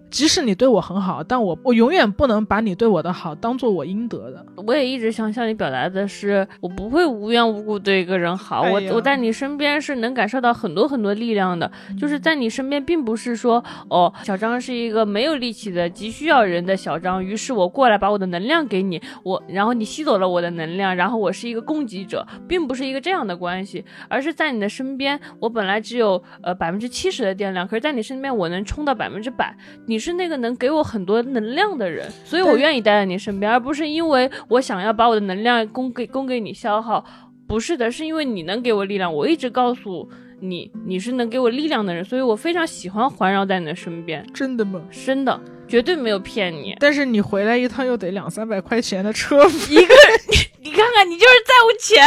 即使你对我很好，但我我永远不能把你对我的好当做我应得的。我也一直想向你表达的是，我不会无缘无故对一个人好。哎我我在你身边是能感受到很多很多力量的，就是在你身边，并不是说哦，小张是一个没有力气的、急需要人的小张，于是我过来把我的能量给你，我然后你吸走了我的能量，然后我是一个供给者，并不是一个这样的关系，而是在你的身边，我本来只有呃百分之七十的电量，可是在你身边我能充到百分之百，你是那个能给我很多能量的人，所以我愿意待在你身边，而不是因为我想要把我的能量供给供给你消耗。不是的，是因为你能给我力量。我一直告诉你，你是能给我力量的人，所以我非常喜欢环绕在你的身边。真的吗？真的，绝对没有骗你。但是你回来一趟又得两三百块钱的车费，一个，你 你看看，你就是在乎钱，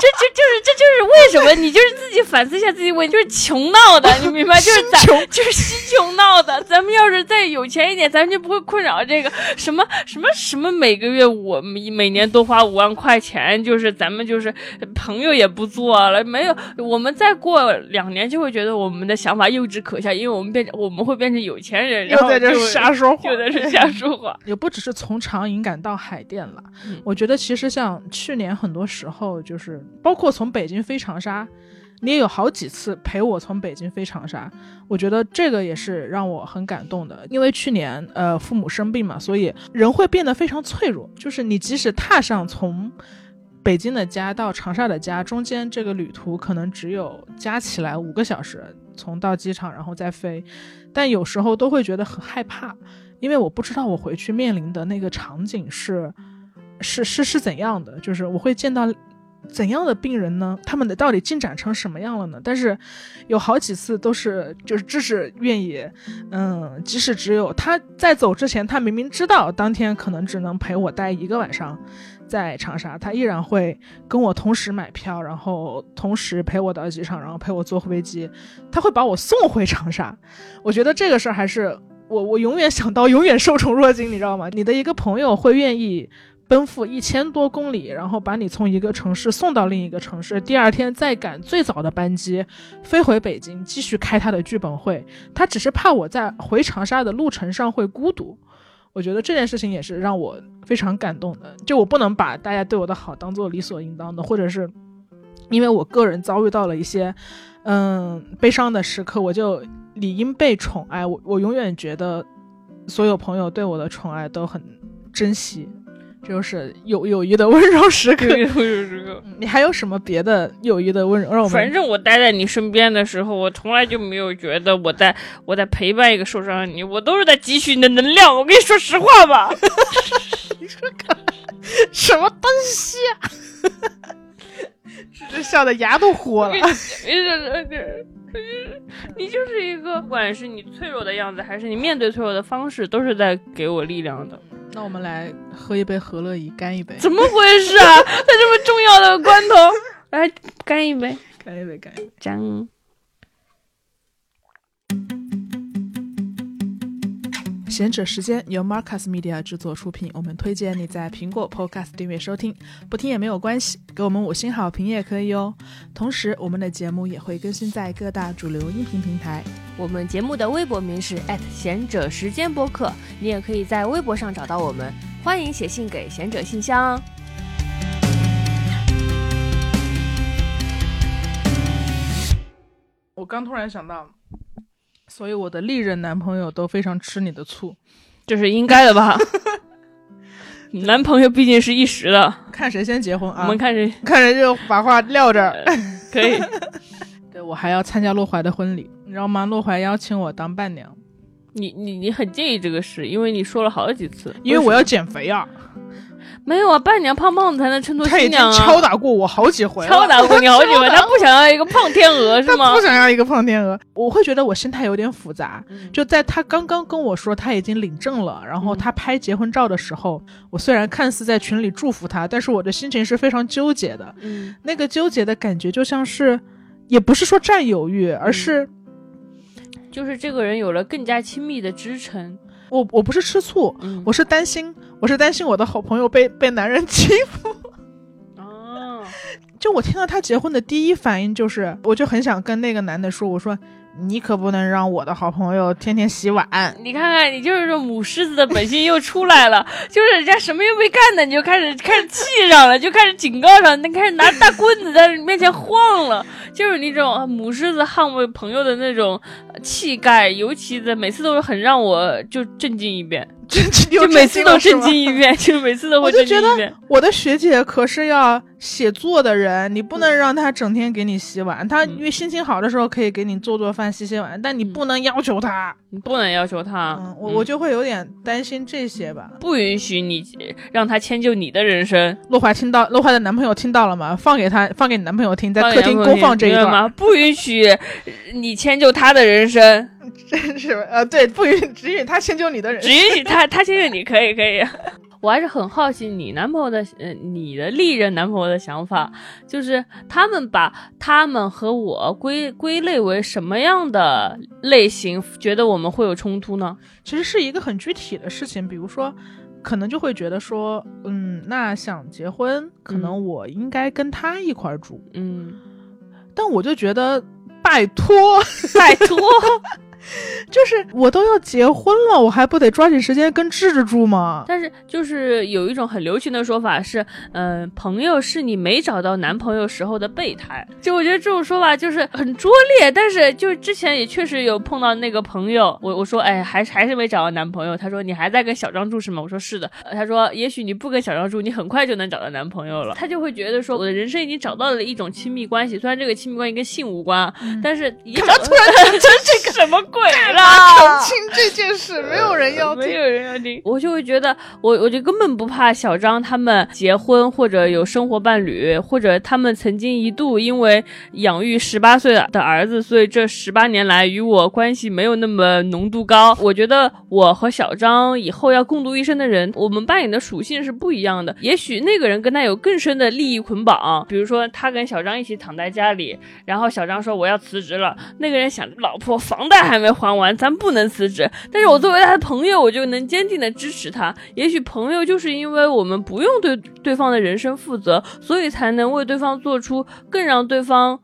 这就就是这就是为什么你就是自己反思一下自己问题，就是穷闹的，你明白？就是咱就是心穷闹的。咱们要是再有钱一点，咱们就不会困扰这个什么什么什么每个月我们每年多花五万块钱，就是咱们就是朋友也不做了，没有。我们再过两年就会觉得我们的想法幼稚可笑，因为我们变我们会变成有钱人，然后在这就瞎说话。也不只是从长影赶到海淀了，嗯我觉得其实像去年很多时候，就是包括从北京飞长沙，你也有好几次陪我从北京飞长沙，我觉得这个也是让我很感动的。因为去年呃父母生病嘛，所以人会变得非常脆弱，就是你即使踏上从北京的家到长沙的家，中间这个旅途可能只有加起来五个小时，从到机场然后再飞，但有时候都会觉得很害怕。因为我不知道我回去面临的那个场景是是是是怎样的，就是我会见到怎样的病人呢？他们的到底进展成什么样了呢？但是有好几次都是就是知识愿意，嗯，即使只有他在走之前，他明明知道当天可能只能陪我待一个晚上。在长沙，他依然会跟我同时买票，然后同时陪我到机场，然后陪我坐飞机，他会把我送回长沙。我觉得这个事儿还是我我永远想到，永远受宠若惊，你知道吗？你的一个朋友会愿意奔赴一千多公里，然后把你从一个城市送到另一个城市，第二天再赶最早的班机飞回北京，继续开他的剧本会。他只是怕我在回长沙的路程上会孤独。我觉得这件事情也是让我非常感动的。就我不能把大家对我的好当做理所应当的，或者是因为我个人遭遇到了一些嗯悲伤的时刻，我就理应被宠爱。我我永远觉得所有朋友对我的宠爱都很珍惜，这就是友友谊的温柔时刻。有时刻。你还有什么别的友谊的温柔？让我们反正我待在你身边的时候，我从来就没有觉得我在我在陪伴一个受伤的你，我都是在汲取你的能量。我跟你说实话吧，你说什么东西啊？这笑的牙都豁了。你就是一个，不管是你脆弱的样子，还是你面对脆弱的方式，都是在给我力量的。那我们来喝一杯和乐怡，干一杯，怎么回事啊？在这么重要的关头，来干一杯，干一杯，干一杯。干。贤者时间由 Marcus Media 制作出品，我们推荐你在苹果 Podcast 订阅收听，不听也没有关系，给我们五星好评也可以哦。同时，我们的节目也会更新在各大主流音频平台。我们节目的微博名是贤者时间播客，你也可以在微博上找到我们。欢迎写信给贤者信箱。我刚突然想到，所以我的历任男朋友都非常吃你的醋，这是应该的吧？男朋友毕竟是一时的，看谁先结婚啊？我们看谁看谁就把话撂这儿。可以。对我还要参加洛怀的婚礼，你知道吗？洛怀邀请我当伴娘，你你你很介意这个事，因为你说了好几次，因为我要减肥啊。没有啊，伴娘胖胖的才能衬托他已经新娘啊。敲打过我好几回，敲打过你好几回，他不想要一个胖天鹅是吗他不？想要一个胖天鹅，我会觉得我心态有点复杂。嗯就在他刚刚跟我说他已经领证了，然后嗯他拍结婚照的时候，我虽然看似在群里祝福他，但是我的心情是非常纠结的。嗯那个纠结的感觉就像是，也不是说占有欲，嗯而是就是这个人有了更加亲密的支撑。我我不是吃醋，嗯我是担心，我是担心我的好朋友被被男人欺负。哦，就我听到他结婚的第一反应就是，我就很想跟那个男的说，我说你可不能让我的好朋友天天洗碗。你看看，你就是这母狮子的本性又出来了，就是人家什么又没干呢，你就开始开始气上了，就开始警告上，你开始拿大棍子在面前晃了，就是那种母狮子捍卫朋友的那种气概，尤其的每次都是很让我就震惊一遍，就就每次都震惊一遍，就每次都会我就觉得震惊一遍。我的学姐可是要写作的人，你不能让她整天给你洗碗。她嗯因为心情好的时候可以给你做做饭、洗洗碗，但你不能要求她。你不能要求她，嗯，我我就会有点担心这些吧。不允许你让她迁就你的人生。洛怀听到，洛怀的男朋友听到了吗？放给他，放给你男朋友听，在客厅公放这一段。吗？不允许你迁就他的人生，是吧？呃，对，不允许只允许他迁就你的人只。允 许他他迁就你，可以可以。我还是很好奇你男朋友的，呃，你的历任男朋友的想法，就是他们把他们和我归归类为什么样的类型，觉得我们会有冲突呢？其实是一个很具体的事情，比如说，可能就会觉得说，嗯，那想结婚，可能我应该跟他一块儿住，嗯，但我就觉得，拜托，拜托。就是我都要结婚了，我还不得抓紧时间跟智智住吗？但是就是有一种很流行的说法是，嗯、朋友是你没找到男朋友时候的备胎。就我觉得这种说法就是很拙劣，但是就是之前也确实有碰到那个朋友，我我说哎，还是还是没找到男朋友。他说你还在跟小张住是吗？我说是的。呃他说也许你不跟小张住，你很快就能找到男朋友了。他就会觉得说我的人生已经找到了一种亲密关系，虽然这个亲密关系跟性无关啊，但是已经找到突然讲成这个 什么鬼澄？清这件事，没有人要听。没有人要听，我就会觉得我我就根本不怕小张他们结婚或者有生活伴侣，或者他们曾经一度因为养育十八岁的儿子，所以这十八年来与我关系没有那么浓度高。我觉得我和小张以后要共度一生的人，我们扮演的属性是不一样的。也许那个人跟他有更深的利益捆绑，比如说他跟小张一起躺在家里，然后小张说我要辞职了，那个人想老婆房贷还没还完，咱不能辞职。但是我作为他的朋友，我就能坚定的支持他。也许朋友就是因为我们不用对对方的人生负责，所以才能为对方做出更让对方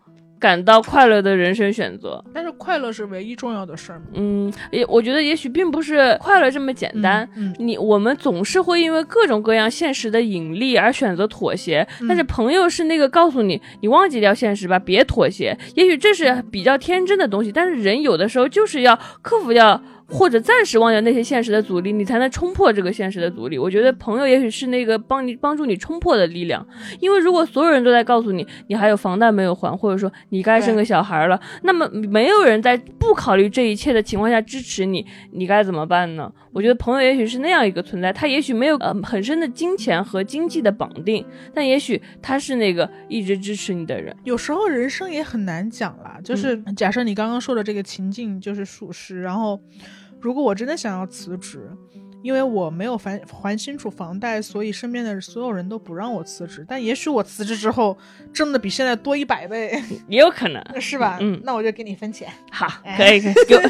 感到快乐的人生选择。但是快乐是唯一重要的事儿吗？嗯，也我觉得也许并不是快乐这么简单。嗯，你我们总是会因为各种各样现实的引力而选择妥协，但是朋友是那个告诉你，你忘记掉现实吧，别妥协。也许这是比较天真的东西，但是人有的时候就是要克服掉。或者暂时忘掉那些现实的阻力，你才能冲破这个现实的阻力。我觉得朋友也许是那个帮你帮助你冲破的力量，因为如果所有人都在告诉你你还有房贷没有还，或者说你该生个小孩了，那么没有人在不考虑这一切的情况下支持你，你该怎么办呢？我觉得朋友也许是那样一个存在，他也许没有呃很深的金钱和经济的绑定，但也许他是那个一直支持你的人。有时候人生也很难讲啦，就是假设你刚刚说的这个情境就是属实，然后如果我真的想要辞职，因为我没有还还清楚房贷，所以身边的所有人都不让我辞职。但也许我辞职之后挣的比现在多一百倍，也有可能 是吧？嗯那我就给你分钱。好，可以可以，给我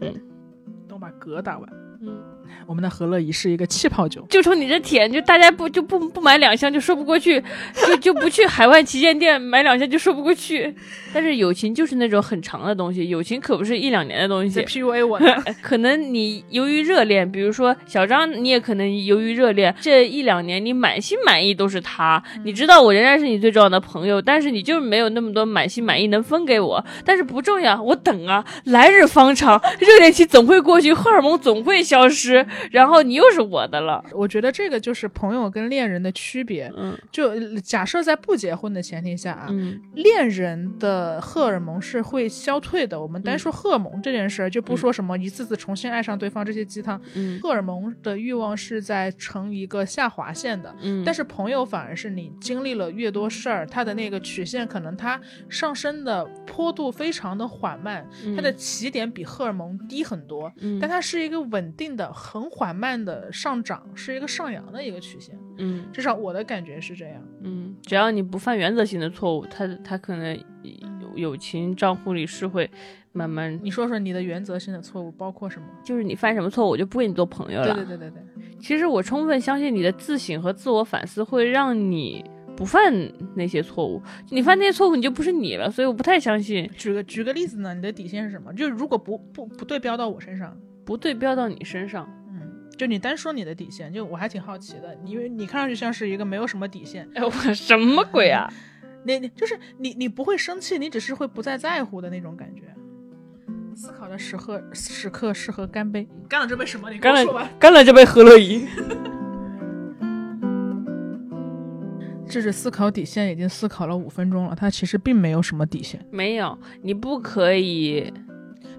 等我把嗝打完。嗯。我们的和乐怡是一个气泡酒，就冲你这舔，就大家不就不不买两箱就说不过去，就就不去海外旗舰店买两箱就说不过去。但是友情就是那种很长的东西，友情可不是一两年的东西。PUA 我？可能你由于热恋，比如说小张，你也可能由于热恋，这一两年你满心满意都是他，你知道我仍然是你最重要的朋友，但是你就是没有那么多满心满意能分给我。但是不重要，我等啊，来日方长，热恋期总会过去，荷尔蒙总会消失，然后你又是我的了。我觉得这个就是朋友跟恋人的区别。嗯就假设在不结婚的前提下啊，嗯恋人的荷尔蒙是会消退的。我们单说荷尔蒙这件事儿，就不说什么一次次重新爱上对方这些鸡汤。嗯荷尔蒙的欲望是在呈一个下滑线的，嗯，但是朋友反而是你经历了越多事儿，他的那个曲线可能它上升的坡度非常的缓慢，它的起点比荷尔蒙低很多，嗯但它是一个稳定的、很缓慢的上涨，是一个上扬的一个曲线。嗯至少我的感觉是这样。嗯，只要你不犯原则性的错误，他他可能友友情账户里是会慢慢，你说说你的原则性的错误包括什么？就是你犯什么错误，我就不跟你做朋友了。对对对对对，其实我充分相信你的自省和自我反思会让你不犯那些错误。你犯那些错误，你就不是你了。所以我不太相信举个举个例子呢，你的底线是什么？就是如果不不不对标到我身上，不对标到你身上。嗯，就你单说你的底线，就我还挺好奇的，因为你看上去像是一个没有什么底线，哎，我什么鬼啊？你你就是你你不会生气，你只是会不再在乎的那种感觉。思考的时刻时刻适合干杯，干了这杯什么？你干了。干了这杯何乐怡。这是思考底线，已经思考了五分钟了，他其实并没有什么底线。没有，你不可以。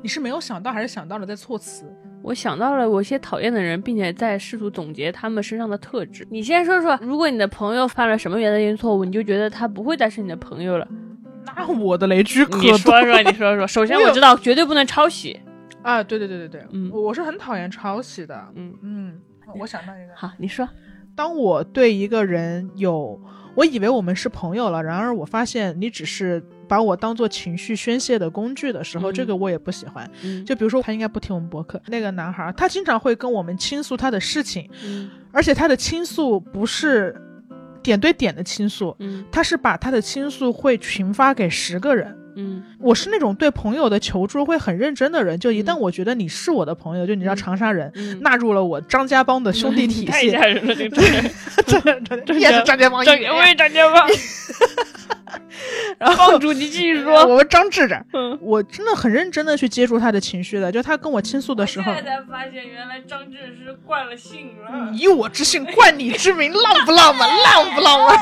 你是没有想到，还是想到了在措辞？我想到了我一些讨厌的人，并且在试图总结他们身上的特质。你先说说，如果你的朋友犯了什么原则性错误，你就觉得他不会再是你的朋友了？那我的雷区可你多说说，你说说。首先我知道绝对不能抄袭。啊！对对对对对，嗯我是很讨厌抄袭的。嗯，嗯，我想到一个，好，你说。当我对一个人有，我以为我们是朋友了，然而我发现你只是把我当做情绪宣泄的工具的时候，嗯这个我也不喜欢。嗯就比如说，他应该不听我们博客，那个男孩，他经常会跟我们倾诉他的事情，嗯而且他的倾诉不是点对点的倾诉，嗯他是把他的倾诉会群发给十个人。嗯我是那种对朋友的求助会很认真的人，就一旦嗯我觉得你是我的朋友，就你知道嗯长沙人。嗯，纳入了我张家帮的兄弟体系太系，吓人了，这 是张家帮张我也张家帮，然后帮主你继续说。我们张志长，嗯，我真的很认真的去接触他的情绪的。就他跟我倾诉的时候现，在才发现原来张志是惯了性了。以我之姓冠你之名，浪不浪漫？浪不浪漫？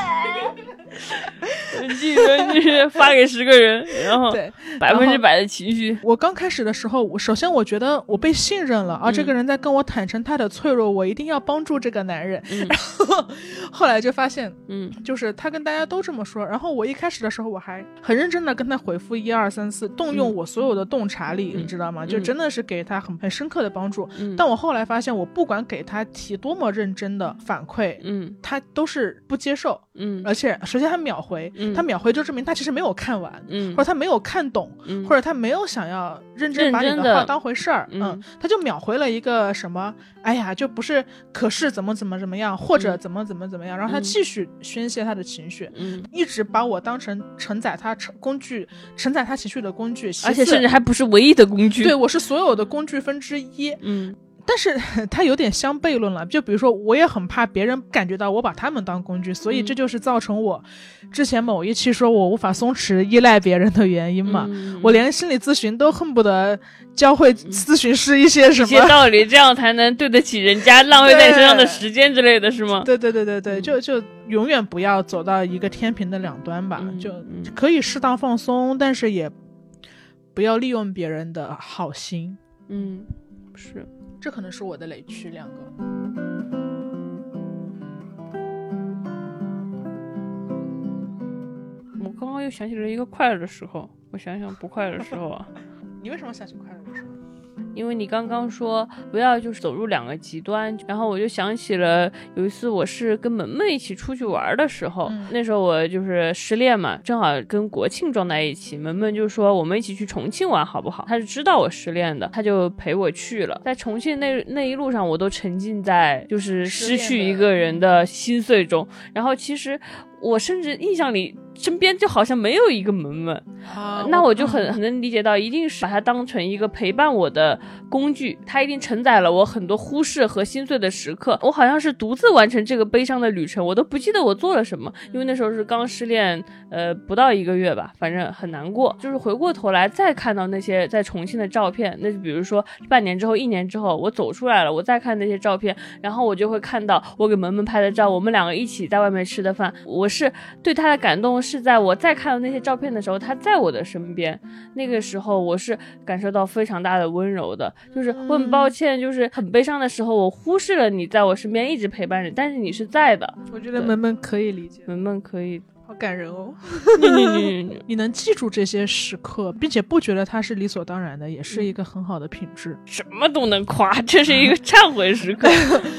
继续继续发给十个人，然后对，百分之百的情绪。我刚开始的时候，我首先我觉得我被信任了啊，嗯这个人在跟我坦诚他的脆弱，我一定要帮助这个男人。嗯 然后后来就发现，嗯就是他跟大家都这么说。然后我一开始的时候，我还很认真的跟他回复一二三四，动用嗯我所有的洞察力，嗯你知道吗？就嗯真的是给他很很深刻的帮助。嗯，但我后来发现，我不管给他提多么认真的反馈，嗯他都是不接受，嗯而且首先他秒回，嗯他秒回就证明他其实没有看完，嗯或者他没有看懂，嗯或者他没有想要认真把你的话当回事儿，嗯他就秒回了一个什么，哎呀，就不是，可是怎么怎么怎么样，或者嗯怎么怎么怎么样，然后他嗯继续宣泄他的情绪。嗯，一直把我当成承载他承工具，承载他情绪的工具，而且甚至还不是唯一的工具。对，我是所有的工具分之一。嗯但是他有点相悖论了，就比如说，我也很怕别人感觉到我把他们当工具，所以嗯这就是造成我之前某一期说我无法松弛依赖别人的原因嘛。嗯我连心理咨询都恨不得教会咨询师一些什么。道理，这样才能对得起人家浪费在你身上的时间之类的是吗？对对对对对，嗯就就永远不要走到一个天平的两端吧，嗯就嗯可以适当放松，但是也不要利用别人的好心。嗯，是。这可能是我的雷区，两个。我刚刚又想起了一个快乐的时候，我想想不快乐的时候啊，你为什么想起快乐？因为你刚刚说不要就是走入两个极端，然后我就想起了有一次我是跟萌萌一起出去玩的时候，嗯那时候我就是失恋嘛，正好跟国庆撞在一起，萌萌就说我们一起去重庆玩好不好？他是知道我失恋的，他就陪我去了。在重庆那那一路上，我都沉浸在就是失去一个人的心碎中，然后其实我甚至印象里身边就好像没有一个萌萌。啊那我就很很能理解到，一定是把它当成一个陪伴我的工具，它一定承载了我很多忽视和心碎的时刻。我好像是独自完成这个悲伤的旅程，我都不记得我做了什么，因为那时候是刚失恋，呃，不到一个月吧，反正很难过。就是回过头来再看到那些在重庆的照片，那就比如说半年之后、一年之后，我走出来了，我再看那些照片，然后我就会看到我给萌萌拍的照，我们两个一起在外面吃的饭，我是对他的感动是在我再看到那些照片的时候，他在我的身边，那个时候我是感受到非常大的温柔的，就是我很抱歉，就是很悲伤的时候，我忽视了你在我身边一直陪伴着，但是你是在的，我觉得萌萌可以理解，萌萌可以，好感人哦。你你你你你能记住这些时刻，并且不觉得它是理所当然的，也是一个很好的品质。什么都能夸，这是一个忏悔时刻。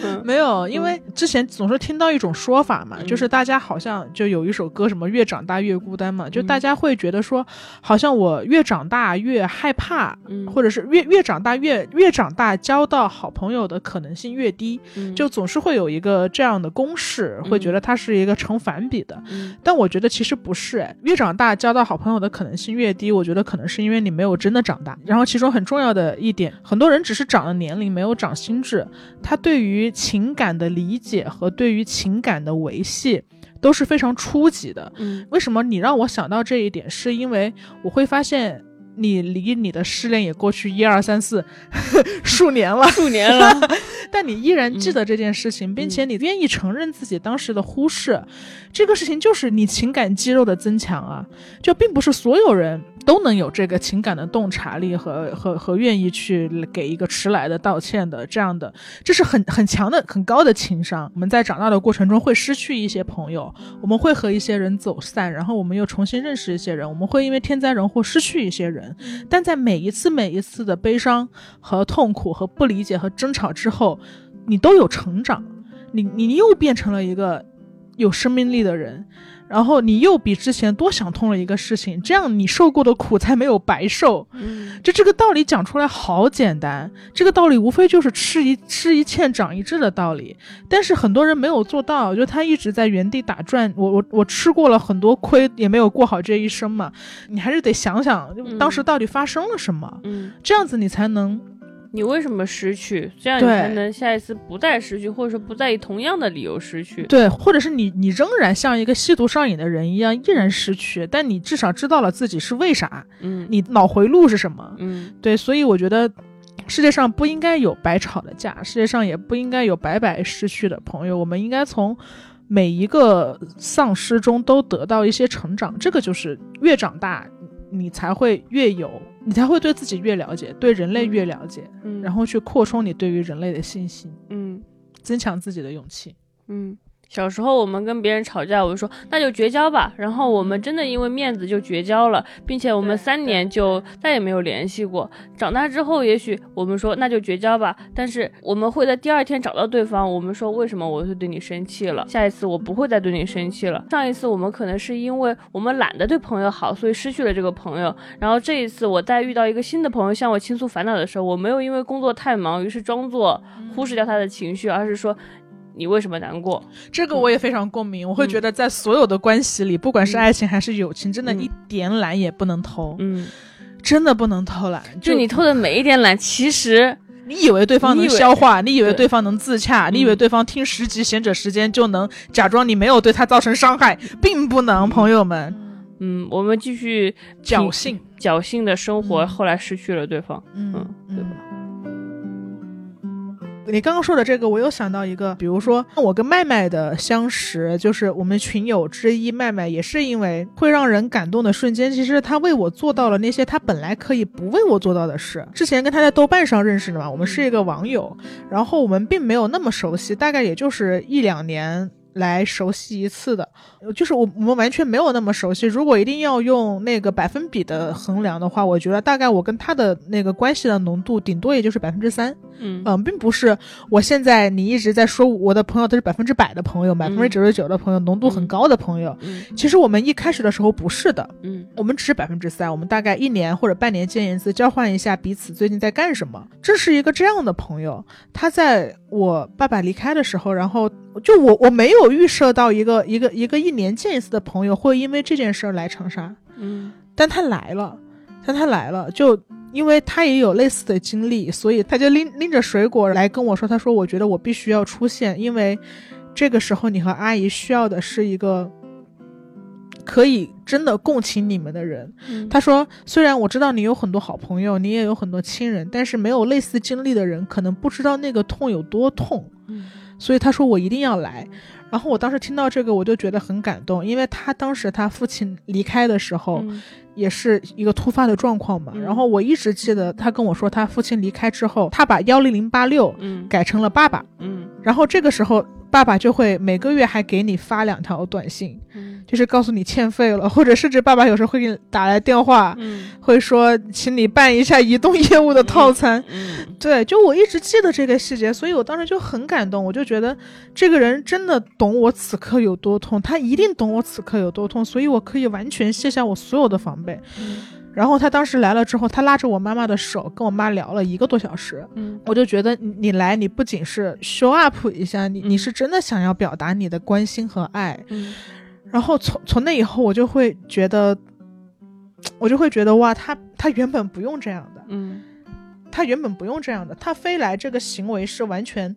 嗯 没有，因为之前总是听到一种说法嘛，嗯就是大家好像就有一首歌什么“越长大越孤单”嘛，就嗯大家会觉得说，好像我越长大越害怕，嗯或者是越越长大越越长大交到好朋友的可能性越低，嗯就总是会有一个这样的公式，会觉得它是一个成反比的。嗯但我觉得其实不是，哎，越长大交到好朋友的可能性越低，我觉得可能是因为你没有真的长大。然后其中很重要的一点，很多人只是长了年龄，没有长心智，他对于情感的理解和对于情感的维系都是非常初级的。嗯为什么你让我想到这一点？是因为我会发现。你离你的失恋也过去一二三四数年了，数年了，但你依然记得这件事情，并且你愿意承认自己当时的忽视，这个事情就是你情感肌肉的增强啊！就并不是所有人都能有这个情感的洞察力和和和愿意去给一个迟来的道歉的这样的，这是很很强的很高的情商。我们在长大的过程中会失去一些朋友，我们会和一些人走散，然后我们又重新认识一些人，我们会因为天灾人祸失去一些人。但在每一次每一次的悲伤和痛苦和不理解和争吵之后，你都有成长。你你又变成了一个有生命力的人，然后你又比之前多想通了一个事情，这样你受过的苦才没有白受。嗯就这个道理讲出来好简单，这个道理无非就是吃一吃一堑长一智的道理，但是很多人没有做到，就他一直在原地打转。我我我吃过了很多亏，也没有过好这一生嘛。你还是得想想，当时到底发生了什么，嗯，这样子你才能你为什么失去？这样你才能下一次不再失去，或者说不再以同样的理由失去。对，或者是你你仍然像一个吸毒上瘾的人一样，依然失去，但你至少知道了自己是为啥，嗯你脑回路是什么。嗯对，所以我觉得世界上不应该有白吵的架，世界上也不应该有白白失去的朋友。我们应该从每一个丧失中都得到一些成长。这个就是越长大，你才会越有，你才会对自己越了解，对人类越了解，嗯，然后去扩充你对于人类的信心，嗯增强自己的勇气。嗯。小时候我们跟别人吵架，我就说那就绝交吧。然后我们真的因为面子就绝交了，并且我们三年就再也没有联系过。长大之后，也许我们说那就绝交吧，但是我们会在第二天找到对方，我们说为什么我会对你生气了，下一次我不会再对你生气了。上一次我们可能是因为我们懒得对朋友好，所以失去了这个朋友。然后这一次我在遇到一个新的朋友向我倾诉烦恼的时候，我没有因为工作太忙，于是装作忽视掉他的情绪，而是说你为什么难过？这个我也非常共鸣，我会觉得在所有的关系里，不管是嗯。爱情还是友情，真的嗯。一点懒也不能偷，嗯，真的不能偷懒。就你偷的每一点懒，其实你以为对方能消化，你以为对。对方能自洽，你以为嗯对方听十集贤者时间就能假装你没有对他造成伤害，并不能，朋友们，嗯，我们继续侥幸，侥幸的生活，嗯。后来失去了对方。嗯嗯对吧？你刚刚说的这个，我又想到一个，比如说我跟麦麦的相识，就是我们群友之一，麦麦也是因为会让人感动的瞬间，其实他为我做到了那些他本来可以不为我做到的事。之前跟他在豆瓣上认识的嘛，我们是一个网友，然后我们并没有那么熟悉，大概也就是一两年。来熟悉一次的，就是我我们完全没有那么熟悉。如果一定要用那个百分比的衡量的话，我觉得大概我跟他的那个关系的浓度，顶多也就是百分之三。嗯嗯，并不是我现在你一直在说我的朋友都是百分之百的朋友，百分之九十九的朋友，浓度很高的朋友。嗯其实我们一开始的时候不是的，嗯我们只是百分之三，我们大概一年或者半年见一次，交换一下彼此最近在干什么。这是一个这样的朋友，他在我爸爸离开的时候，然后就我我没有预设到一个一个一个一年见一次的朋友会因为这件事儿来长沙，嗯但他来了，但他来了，就因为他也有类似的经历，所以他就拎拎着水果来跟我说，他说我觉得我必须要出现，因为这个时候你和阿姨需要的是一个可以真的共情你们的人。嗯他说，虽然我知道你有很多好朋友，你也有很多亲人，但是没有类似经历的人，可能不知道那个痛有多痛。嗯所以他说我一定要来。然后我当时听到这个，我就觉得很感动，因为他当时他父亲离开的时候，也是一个突发的状况嘛。嗯然后我一直记得他跟我说，他父亲离开之后，他把幺零零八六嗯改成了爸爸。嗯然后这个时候，爸爸就会每个月还给你发两条短信，嗯就是告诉你欠费了，或者甚至爸爸有时候会给你打来电话，嗯会说请你办一下移动业务的套餐。嗯对，就我一直记得这个细节，所以我当时就很感动，我就觉得这个人真的懂我此刻有多痛，他一定懂我此刻有多痛，所以我可以完全卸下我所有的防备。然后他当时来了之后，他拉着我妈妈的手，跟我妈聊了一个多小时。嗯。我就觉得你你来，你不仅是 show up 一下，你你嗯是真的想要表达你的关心和爱。嗯。然后从从那以后，我就会觉得，我就会觉得哇，他他原本不用这样的，嗯。他原本不用这样的，他飞来这个行为是完全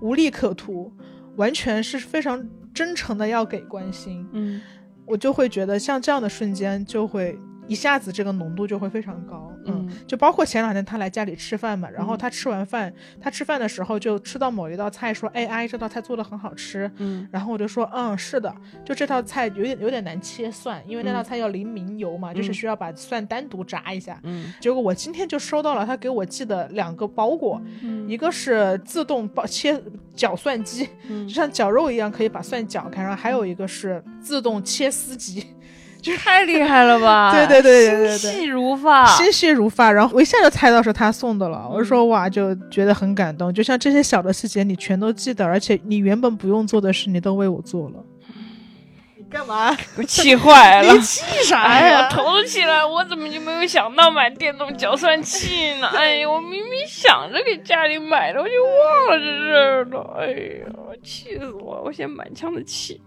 无利可图，完全是非常真诚的要给关心。嗯我就会觉得像这样的瞬间，就会一下子这个浓度就会非常高。嗯，嗯就包括前两天他来家里吃饭嘛，然后嗯他吃完饭，他吃饭的时候就吃到某一道菜，说：“哎，阿姨这道菜做的很好吃。”嗯然后我就说，嗯，是的，就这道菜有点有点难切蒜，因为那道嗯菜要淋明油嘛，就是嗯需要把蒜单独炸一下。嗯结果我今天就收到了他给我寄的两个包裹，嗯一个是自动包切绞蒜机，嗯就像绞肉一样可以把蒜绞开，然后还有一个是自动切丝机。太厉害了吧！对对对对对对心细如发，心细如发，然后我一下就猜到是他送的了。我就说哇，就觉得很感动，就像这些小的细节你全都记得，而且你原本不用做的事你都为我做了。你干嘛？我气坏了你。气啥哎呀，呀？头都起来，我怎么就没有想到买电动搅蒜器呢？哎呀，我明明想着给家里买的，我就忘了这事儿了。哎呀，气死我！我现在满腔的气。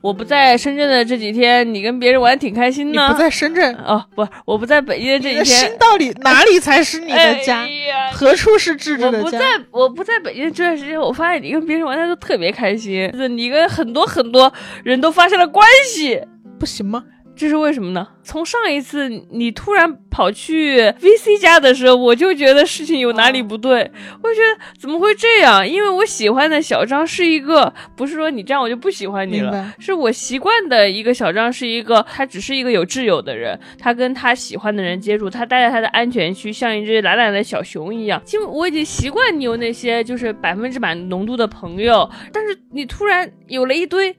我不在深圳的这几天，你跟别人玩得挺开心呢。你不在深圳，哦，不，我不在北京的这几天心。到底哪里才是你的家？何处是智智的家？我不在，我不在北京这段时间，我发现你跟别人玩的都特别开心，就是你跟很多很多人都发生了关系，不行吗？这是为什么呢？从上一次你突然跑去 VC 家的时候，我就觉得事情有哪里不对，我就觉得怎么会这样？因为我喜欢的小张是一个，不是说你这样我就不喜欢你了，是我习惯的一个小张是一个，他只是一个有挚友的人，他跟他喜欢的人接触，他待在他的安全区，像一只懒懒的小熊一样。因为我已经习惯你有那些就是百分之百浓度的朋友，但是你突然有了一堆。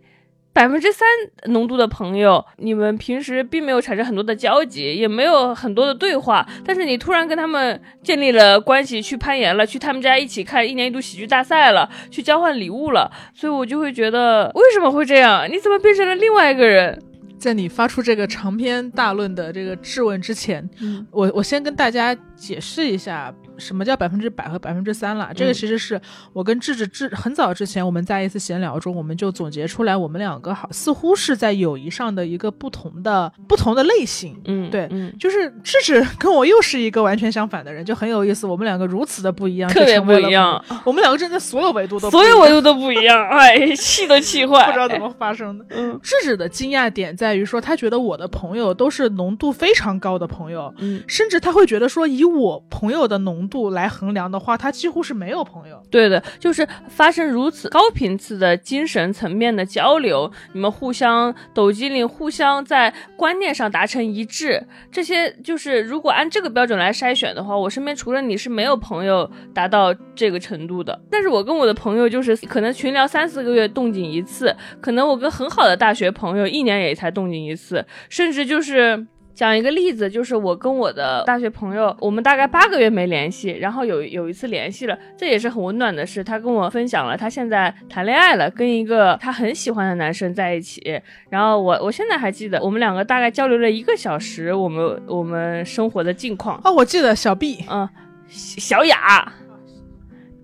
百分之三浓度的朋友，你们平时并没有产生很多的交集，也没有很多的对话，但是你突然跟他们建立了关系，去攀岩了，去他们家一起看一年一度喜剧大赛了，去交换礼物了，所以我就会觉得为什么会这样？你怎么变成了另外一个人？在你发出这个长篇大论的这个质问之前，嗯我我先跟大家解释一下什么叫百分之百和百分之三了。这个其实是我跟智智智很早之前我们在一次闲聊中，我们就总结出来，我们两个好似乎是在友谊上的一个不同的不同的类型。嗯，对嗯，就是智智 跟我又是一个完全相反的人，就很有意思。我们两个如此的不一样，特别不一样，我们两个真的所有维度都所有维度都不一样，哎，气都气坏，不知道怎么发生的。嗯智智的惊讶点在于说，他觉得我的朋友都是浓度非常高的朋友，嗯，甚至他会觉得说，以我朋友的浓度来衡量的话，他几乎是没有朋友。对的，就是发生如此高频次的精神层面的交流，你们互相抖机灵，互相在观念上达成一致，这些就是如果按这个标准来筛选的话，我身边除了你是没有朋友达到这个程度的。但是我跟我的朋友就是可能群聊三四个月动静一次，可能我跟很好的大学朋友一年也才动静一次，甚至就是。讲一个例子，就是我跟我的大学朋友，我们大概八个月没联系，然后有有一次联系了，这也是很温暖的事。他跟我分享了他现在谈恋爱了，跟一个他很喜欢的男生在一起。然后我我现在还记得，我们两个大概交流了一个小时，我们我们生活的近况。哦，我记得小 B 嗯，小雅，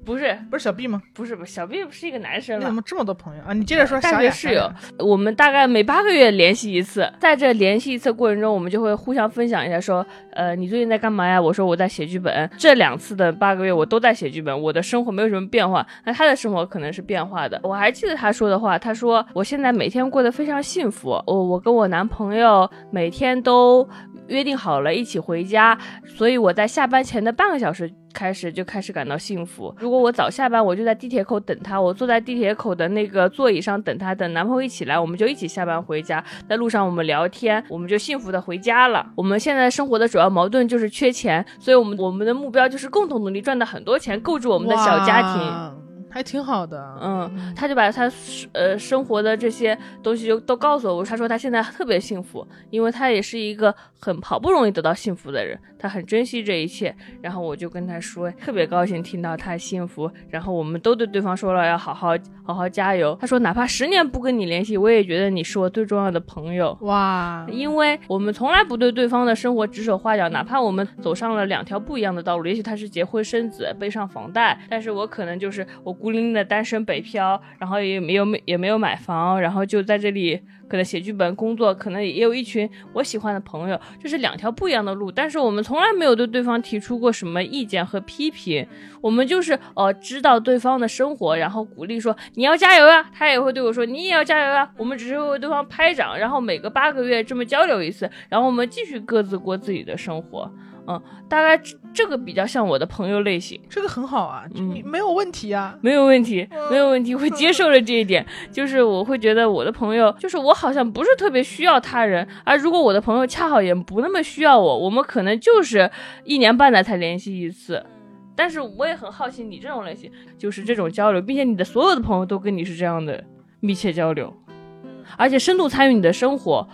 不是不是小 B 吗？不是不是，小 B 不是一个男生了你怎。么这么多朋友啊？你接着说，大学室友，我们大概每八个月联系一次，在这联系一次过程中，我们就会互相分享一下，说，呃，你最近在干嘛呀？我说我在写剧本。这两次的八个月，我都在写剧本，我的生活没有什么变化，那他的生活可能是变化的。我还记得他说的话，他说我现在每天过得非常幸福，我我跟我男朋友每天都约定好了一起回家，所以我在下班前的半个小时。开始就开始感到幸福。如果我早下班，我就在地铁口等他，我坐在地铁口的那个座椅上等他，等男朋友一起来，我们就一起下班回家。在路上我们聊天，我们就幸福的回家了。我们现在生活的主要矛盾就是缺钱，所以我们我们的目标就是共同努力赚到很多钱，构筑我们的小家庭。哇还挺好的。嗯，他就把他呃生活的这些东西就都告诉我。他说他现在特别幸福，因为他也是一个很好不容易得到幸福的人，他很珍惜这一切。然后我就跟他说，特别高兴听到他幸福。然后我们都对对方说了要好好好好加油。他说哪怕十年不跟你联系，我也觉得你是我最重要的朋友。哇，因为我们从来不对对方的生活指手画脚，哪怕我们走上了两条不一样的道路，也许他是结婚生子背上房贷，但是我可能就是我孤零零的单身北漂，然后也没有没也没有买房，然后就在这里可能写剧本工作，可能也有一群我喜欢的朋友，这是两条不一样的路，但是我们从来没有对对方提出过什么意见和批评，我们就是呃知道对方的生活，然后鼓励说你要加油啊，他也会对我说你也要加油啊，我们只是为对方拍掌，然后每隔八个月这么交流一次，然后我们继续各自过自己的生活。嗯，大概这这个比较像我的朋友类型，这个很好啊，嗯你没有问题啊。没有问题，没有问题，我接受了这一点。就是我会觉得我的朋友，就是我好像不是特别需要他人，而如果我的朋友恰好也不那么需要我，我们可能就是一年半载才联系一次。但是我也很好奇你这种类型，就是这种交流，并且你的所有的朋友都跟你是这样的密切交流，而且深度参与你的生活。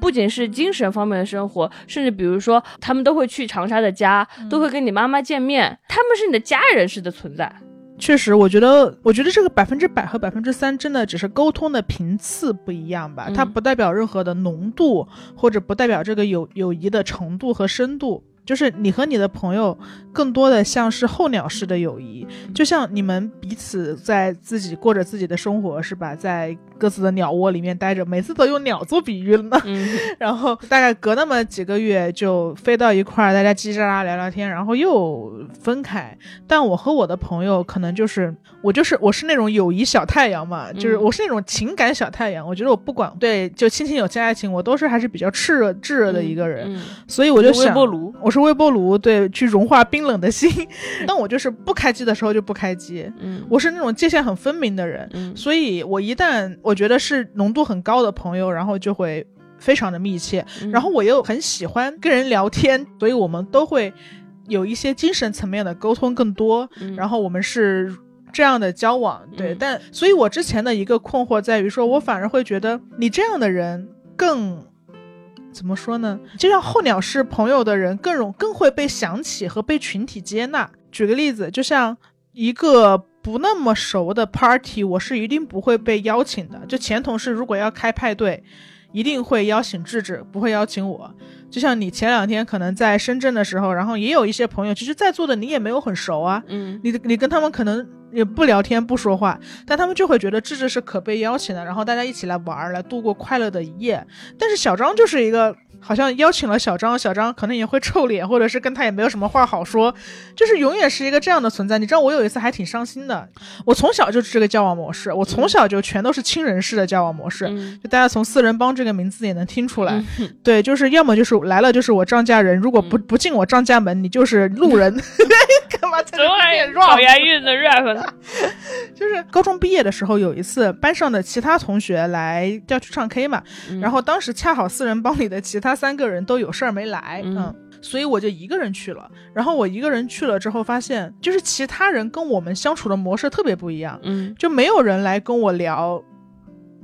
不仅是精神方面的生活，甚至比如说，他们都会去长沙的家，都会跟你妈妈见面，他们是你的家人式的存在。确实，我觉得，我觉得这个百分之百和百分之三真的只是沟通的频次不一样吧，嗯它不代表任何的浓度，或者不代表这个友友谊的程度和深度。就是你和你的朋友，更多的像是候鸟式的友谊，就像你们彼此在自己过着自己的生活，是吧？在各自的鸟窝里面待着，每次都用鸟做比喻了呢。嗯，然后大概隔那么几个月就飞到一块儿，大家叽叽喳喳聊聊天，然后又分开。但我和我的朋友可能就是我就是我是那种友谊小太阳嘛，就是嗯我是那种情感小太阳。我觉得我不管对就亲情友情爱情，我都是还是比较炽热炙热的一个人，嗯，所以我就想微波炉，我是微波炉，对，去融化冰冷的心。但我就是不开机的时候就不开机，嗯我是那种界限很分明的人。嗯所以我一旦我觉得是浓度很高的朋友，然后就会非常的密切。嗯然后我又很喜欢跟人聊天，所以我们都会有一些精神层面的沟通更多。嗯然后我们是这样的交往，对。嗯但所以，我之前的一个困惑在于说，我反而会觉得你这样的人更。怎么说呢？就像候鸟式朋友的人更容更会被想起和被群体接纳。举个例子，就像一个不那么熟的 party，我是一定不会被邀请的。就前同事如果要开派对，一定会邀请智智，不会邀请我。就像你前两天可能在深圳的时候，然后也有一些朋友，其实在座的你也没有很熟啊，嗯你你跟他们可能也不聊天不说话，但他们就会觉得智智是可被邀请的，然后大家一起来玩儿，来度过快乐的一夜。但是小张就是一个。好像邀请了小张，小张可能也会臭脸，或者是跟他也没有什么话好说，就是永远是一个这样的存在。你知道我有一次还挺伤心的，我从小就是这个交往模式，我从小就全都是亲人式的交往模式，嗯就大家从四人帮这个名字也能听出来，嗯对，就是要么就是来了就是我张家人，如果不嗯不进我张家门，你就是路人。干嘛在这怎么还变 rap？押韵的 rap 呢？就是高中毕业的时候，有一次班上的其他同学来要去唱 K 嘛，嗯然后当时恰好四人帮里的其他三个人都有事儿没来，嗯嗯。所以我就一个人去了，然后我一个人去了之后，发现就是其他人跟我们相处的模式特别不一样，嗯就没有人来跟我聊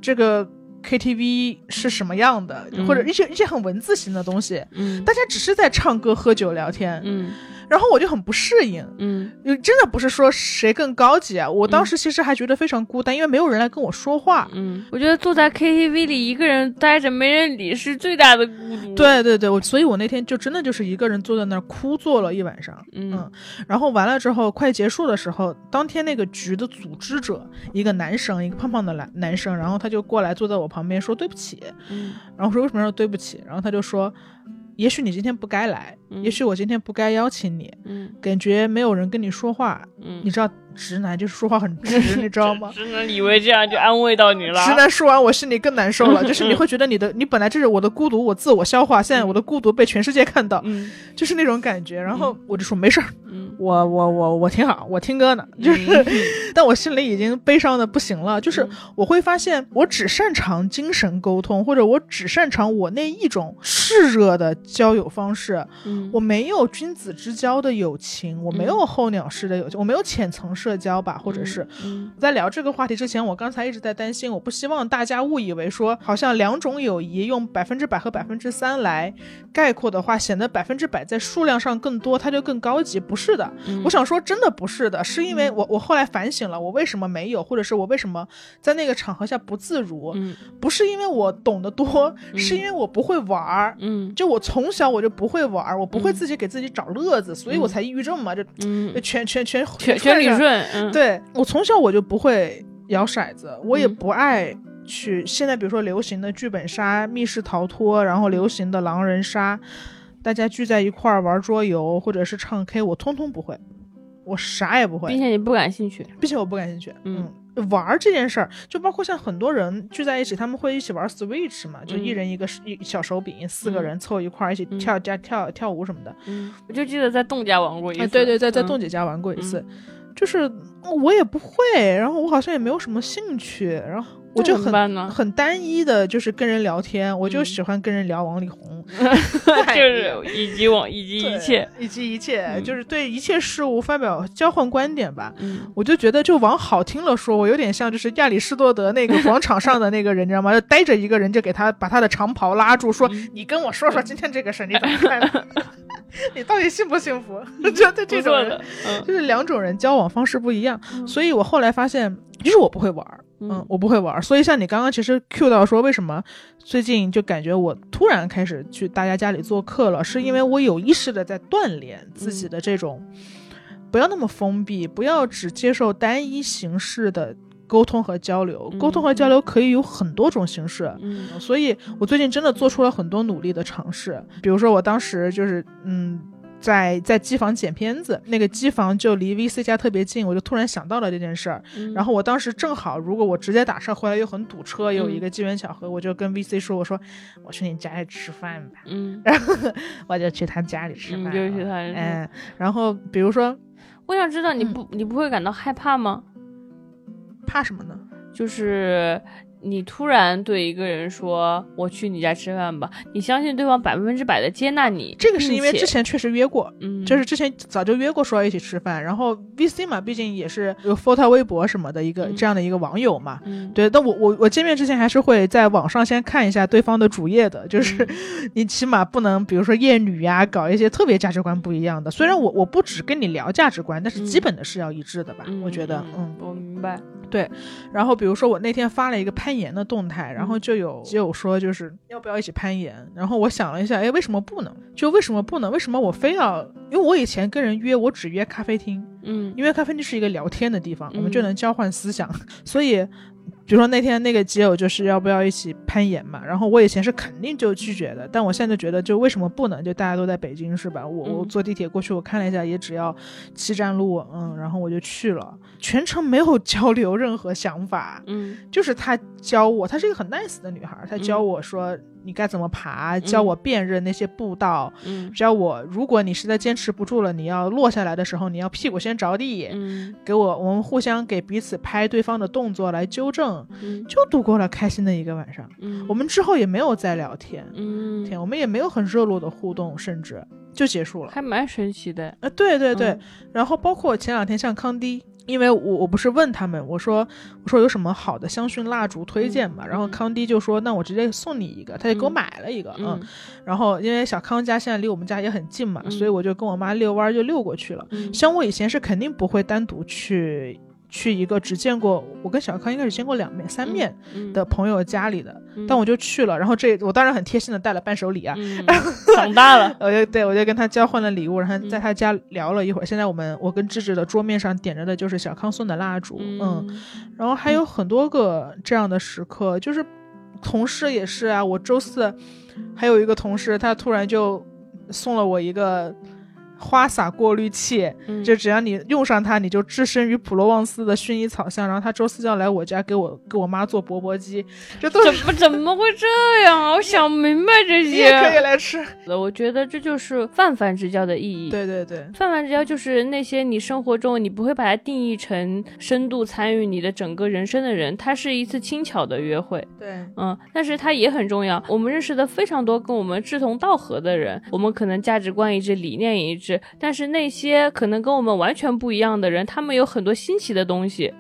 这个 KTV 是什么样的，嗯或者一些一些很文字型的东西，嗯大家只是在唱歌、喝酒、聊天，嗯然后我就很不适应。嗯就真的不是说谁更高级啊，我当时其实还觉得非常孤单，因为没有人来跟我说话。嗯，我觉得坐在 KTV 里一个人待着没人理是最大的孤独。，对对对，我所以，我那天就真的就是一个人坐在那儿哭坐了一晚上。嗯然后完了之后，快结束的时候，当天那个局的组织者，一个男生，一个胖胖的男男生，然后他就过来坐在我旁边说对不起，嗯然后我说为什么要说对不起？然后他就说，也许你今天不该来，嗯。也许我今天不该邀请你，嗯。感觉没有人跟你说话，嗯，你知道直男就是说话很直，你知道吗？直男以为这样就安慰到你了。直男说完，我心里更难受了。就是你会觉得你的，你本来这是我的孤独，我自我消化，现在我的孤独被全世界看到，嗯就是那种感觉。然后我就说没事儿，嗯我我我我挺好，我听歌呢。就是，但我心里已经悲伤的不行了。就是我会发现，我只擅长精神沟通，或者我只擅长我那一种炽热的交友方式。嗯我没有君子之交的友情，我没有候鸟式的友情，我没有浅层社交吧，或者是。嗯。在聊这个话题之前，我刚才一直在担心，我不希望大家误以为说，好像两种友谊用百分之百和百分之三来概括的话，显得百分之百在数量上更多，它就更高级。不是的，嗯。我想说，真的不是的，是因为我我后来反省了，我为什么没有，或者是我为什么在那个场合下不自如，嗯。不是因为我懂得多，嗯。是因为我不会玩儿。嗯。就我从小我就不会玩儿，我不会嗯。自己给自己找乐子，所以我才抑郁症嘛，就嗯，全全全全全理串对我从小我就不会摇骰子，我也嗯不爱去。现在比如说流行的剧本杀、密室逃脱，然后流行的狼人杀，大家聚在一块儿玩桌游或者是唱 K，我通通不会，我啥也不会，并且你不感兴趣。并且我不感兴趣。嗯嗯，玩儿这件事儿，就包括像很多人聚在一起，他们会一起玩 Switch 嘛，就嗯一人一个一小手柄，四个嗯人凑一块儿一起嗯跳加跳跳舞什么的。嗯，我就记得在栋家玩过一次。啊，对对，在在嗯栋姐家玩过一次，就是我也不会，然后我好像也没有什么兴趣，然后我就很很单一的，就是跟人聊天，我就嗯。喜欢跟人聊王力宏，就是以及往以及一切，以及一切，嗯。就是对一切事物发表交换观点吧。嗯，我就觉得，就往好听了说，我有点像就是亚里士多德那个广场上的那个人，你知道吗？就逮着一个人，就给他把他的长袍拉住，说：“嗯你跟我说说今天这个事，你怎么看？你到底幸不幸福？”就对这种人就是两种人交往方式不一样，所以我后来发现，其实我不会玩儿，嗯嗯，我不会玩儿。所以像你刚刚其实 Q 到说，为什么最近就感觉我突然开始去大家家里做客了，是因为我有意识的在锻炼自己的这种，不要那么封闭，不要只接受单一形式的。沟通和交流，沟通和交流可以有很多种形式，嗯所以我最近真的做出了很多努力的尝试，比如说我当时就是嗯。在在机房剪片子，那个机房就离 VC 家特别近，我就突然想到了这件事儿。嗯然后我当时正好，如果我直接打车回来又很堵车，有一个机缘巧合，我就跟 VC 说：“我说我去你家里吃饭吧。嗯”然后我就去他家里吃饭嗯，了。就是他，嗯，然后比如说我想知道你嗯不你不会感到害怕吗？怕什么呢？就是你突然对一个人说“我去你家吃饭吧”，你相信对方百分之百的接纳你，这个是因为之前确实约过，嗯，就是之前早就约过说要一起吃饭，然后 VC 嘛，毕竟也是有 photo 微博什么的一个、嗯这样的一个网友嘛。嗯对，但我我我见面之前还是会在网上先看一下对方的主页的，就是嗯 你起码不能，比如说厌女呀，搞一些特别价值观不一样的。虽然我我不只跟你聊价值观，但是基本的是要一致的吧？嗯我觉得，嗯。我明白，然后比如说我那天发了一个攀岩的动态，嗯然后就有就有说就是要不要一起攀岩，然后我想了一下，哎，为什么不能？就为什么不能？为什么我非要？因为我以前跟人约，我只约咖啡厅，嗯因为咖啡厅是一个聊天的地方，我们嗯就能交换思想，所以。比如说那天那个基友就是要不要一起攀岩嘛，然后我以前是肯定就拒绝的，但我现在觉得就为什么不能？就大家都在北京是吧？我我嗯坐地铁过去，我看了一下，也只要七站路，嗯，然后我就去了，全程没有交流任何想法，嗯就是她教我，她是一个很 nice 的女孩，她教嗯我说你该怎么爬，教我辨认那些步道，嗯教我如果你实在坚持不住了，你要落下来的时候，你要屁股先着地，嗯给我我们互相给彼此拍对方的动作来纠正，嗯就度过了开心的一个晚上。嗯，我们之后也没有再聊天，嗯天，我们也没有很热络的互动，甚至就结束了。还蛮神奇的，呃，对对对，嗯然后包括前两天像康迪。因为我我不是问他们，我说我说有什么好的香薰蜡烛推荐嘛，嗯然后康迪就说那我直接送你一个，他就给我嗯买了一个，嗯然后因为小康家现在离我们家也很近嘛，嗯所以我就跟我妈遛弯就遛过去了。嗯像我以前是肯定不会单独去去一个只见过我跟小康应该是见过两面三面嗯的朋友家里的，嗯但我就去了，然后这我当然很贴心的带了伴手礼啊。嗯 长大了，我就对我就跟他交换了礼物，然后在嗯他家聊了一会儿。现在我们我跟芝芝的桌面上点着的就是小康送的蜡烛，嗯，然后还有很多个这样的时刻，就是同事也是啊。我周四还有一个同事，他突然就送了我一个花洒过滤器，嗯就只要你用上它，你就置身于普罗旺斯的薰衣草香。然后他周四就要来我家给我给我妈做钵钵鸡，这都怎么怎么会这样啊？我想不明白这些。你也可以来吃。我觉得这就是泛泛之交的意义。对对对，泛泛之交就是那些你生活中你不会把它定义成深度参与你的整个人生的人，它是一次轻巧的约会，对，嗯，但是它也很重要。我们认识的非常多跟我们志同道合的人，我们可能价值观一致，理念也一致，但是那些可能跟我们完全不一样的人，他们有很多新奇的东西。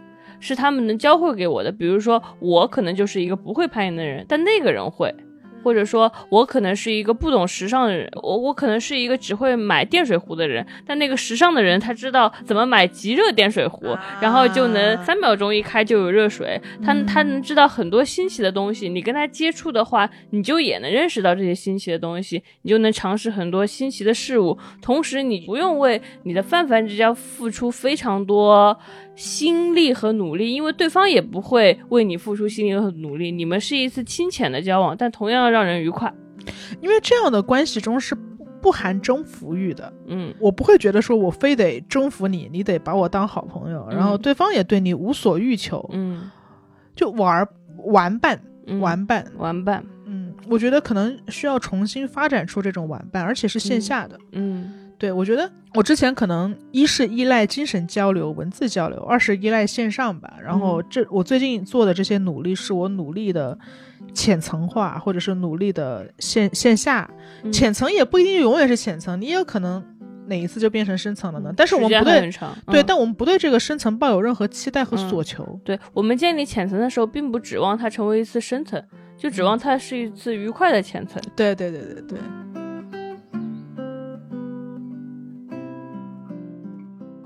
是他们能教会给我的，比如说我可能就是一个不会攀岩的人，但那个人会，或者说我可能是一个不懂时尚的人，我我可能是一个只会买电水壶的人，但那个时尚的人他知道怎么买即热电水壶，然后就能三秒钟一开就有热水，他他能知道很多新奇的东西。你跟他接触的话，你就也能认识到这些新奇的东西，你就能尝试很多新奇的事物，同时你不用为你的泛泛之交付出非常多。心力和努力，因为对方也不会为你付出心力和努力，你们是一次清浅的交往，但同样让人愉快。因为这样的关系中是不不含征服欲的。嗯我不会觉得说我非得征服你，你得把我当好朋友，然后嗯对方也对你无所欲求，嗯就玩儿玩伴嗯，玩伴。玩伴，嗯，我觉得可能需要重新发展出这种玩伴，而且是线下的。嗯对，我觉得我之前可能一是依赖精神交流、文字交流，二是依赖线上吧。然后这我最近做的这些努力，是我努力的浅层化，或者是努力的线线下。嗯浅层也不一定永远是浅层，你也有可能哪一次就变成深层了呢？但是我们不对对，嗯但我们不对这个深层抱有任何期待和嗯所求。对我们建立浅层的时候，并不指望它成为一次深层，就指嗯望它是一次愉快的浅层。对对对对对。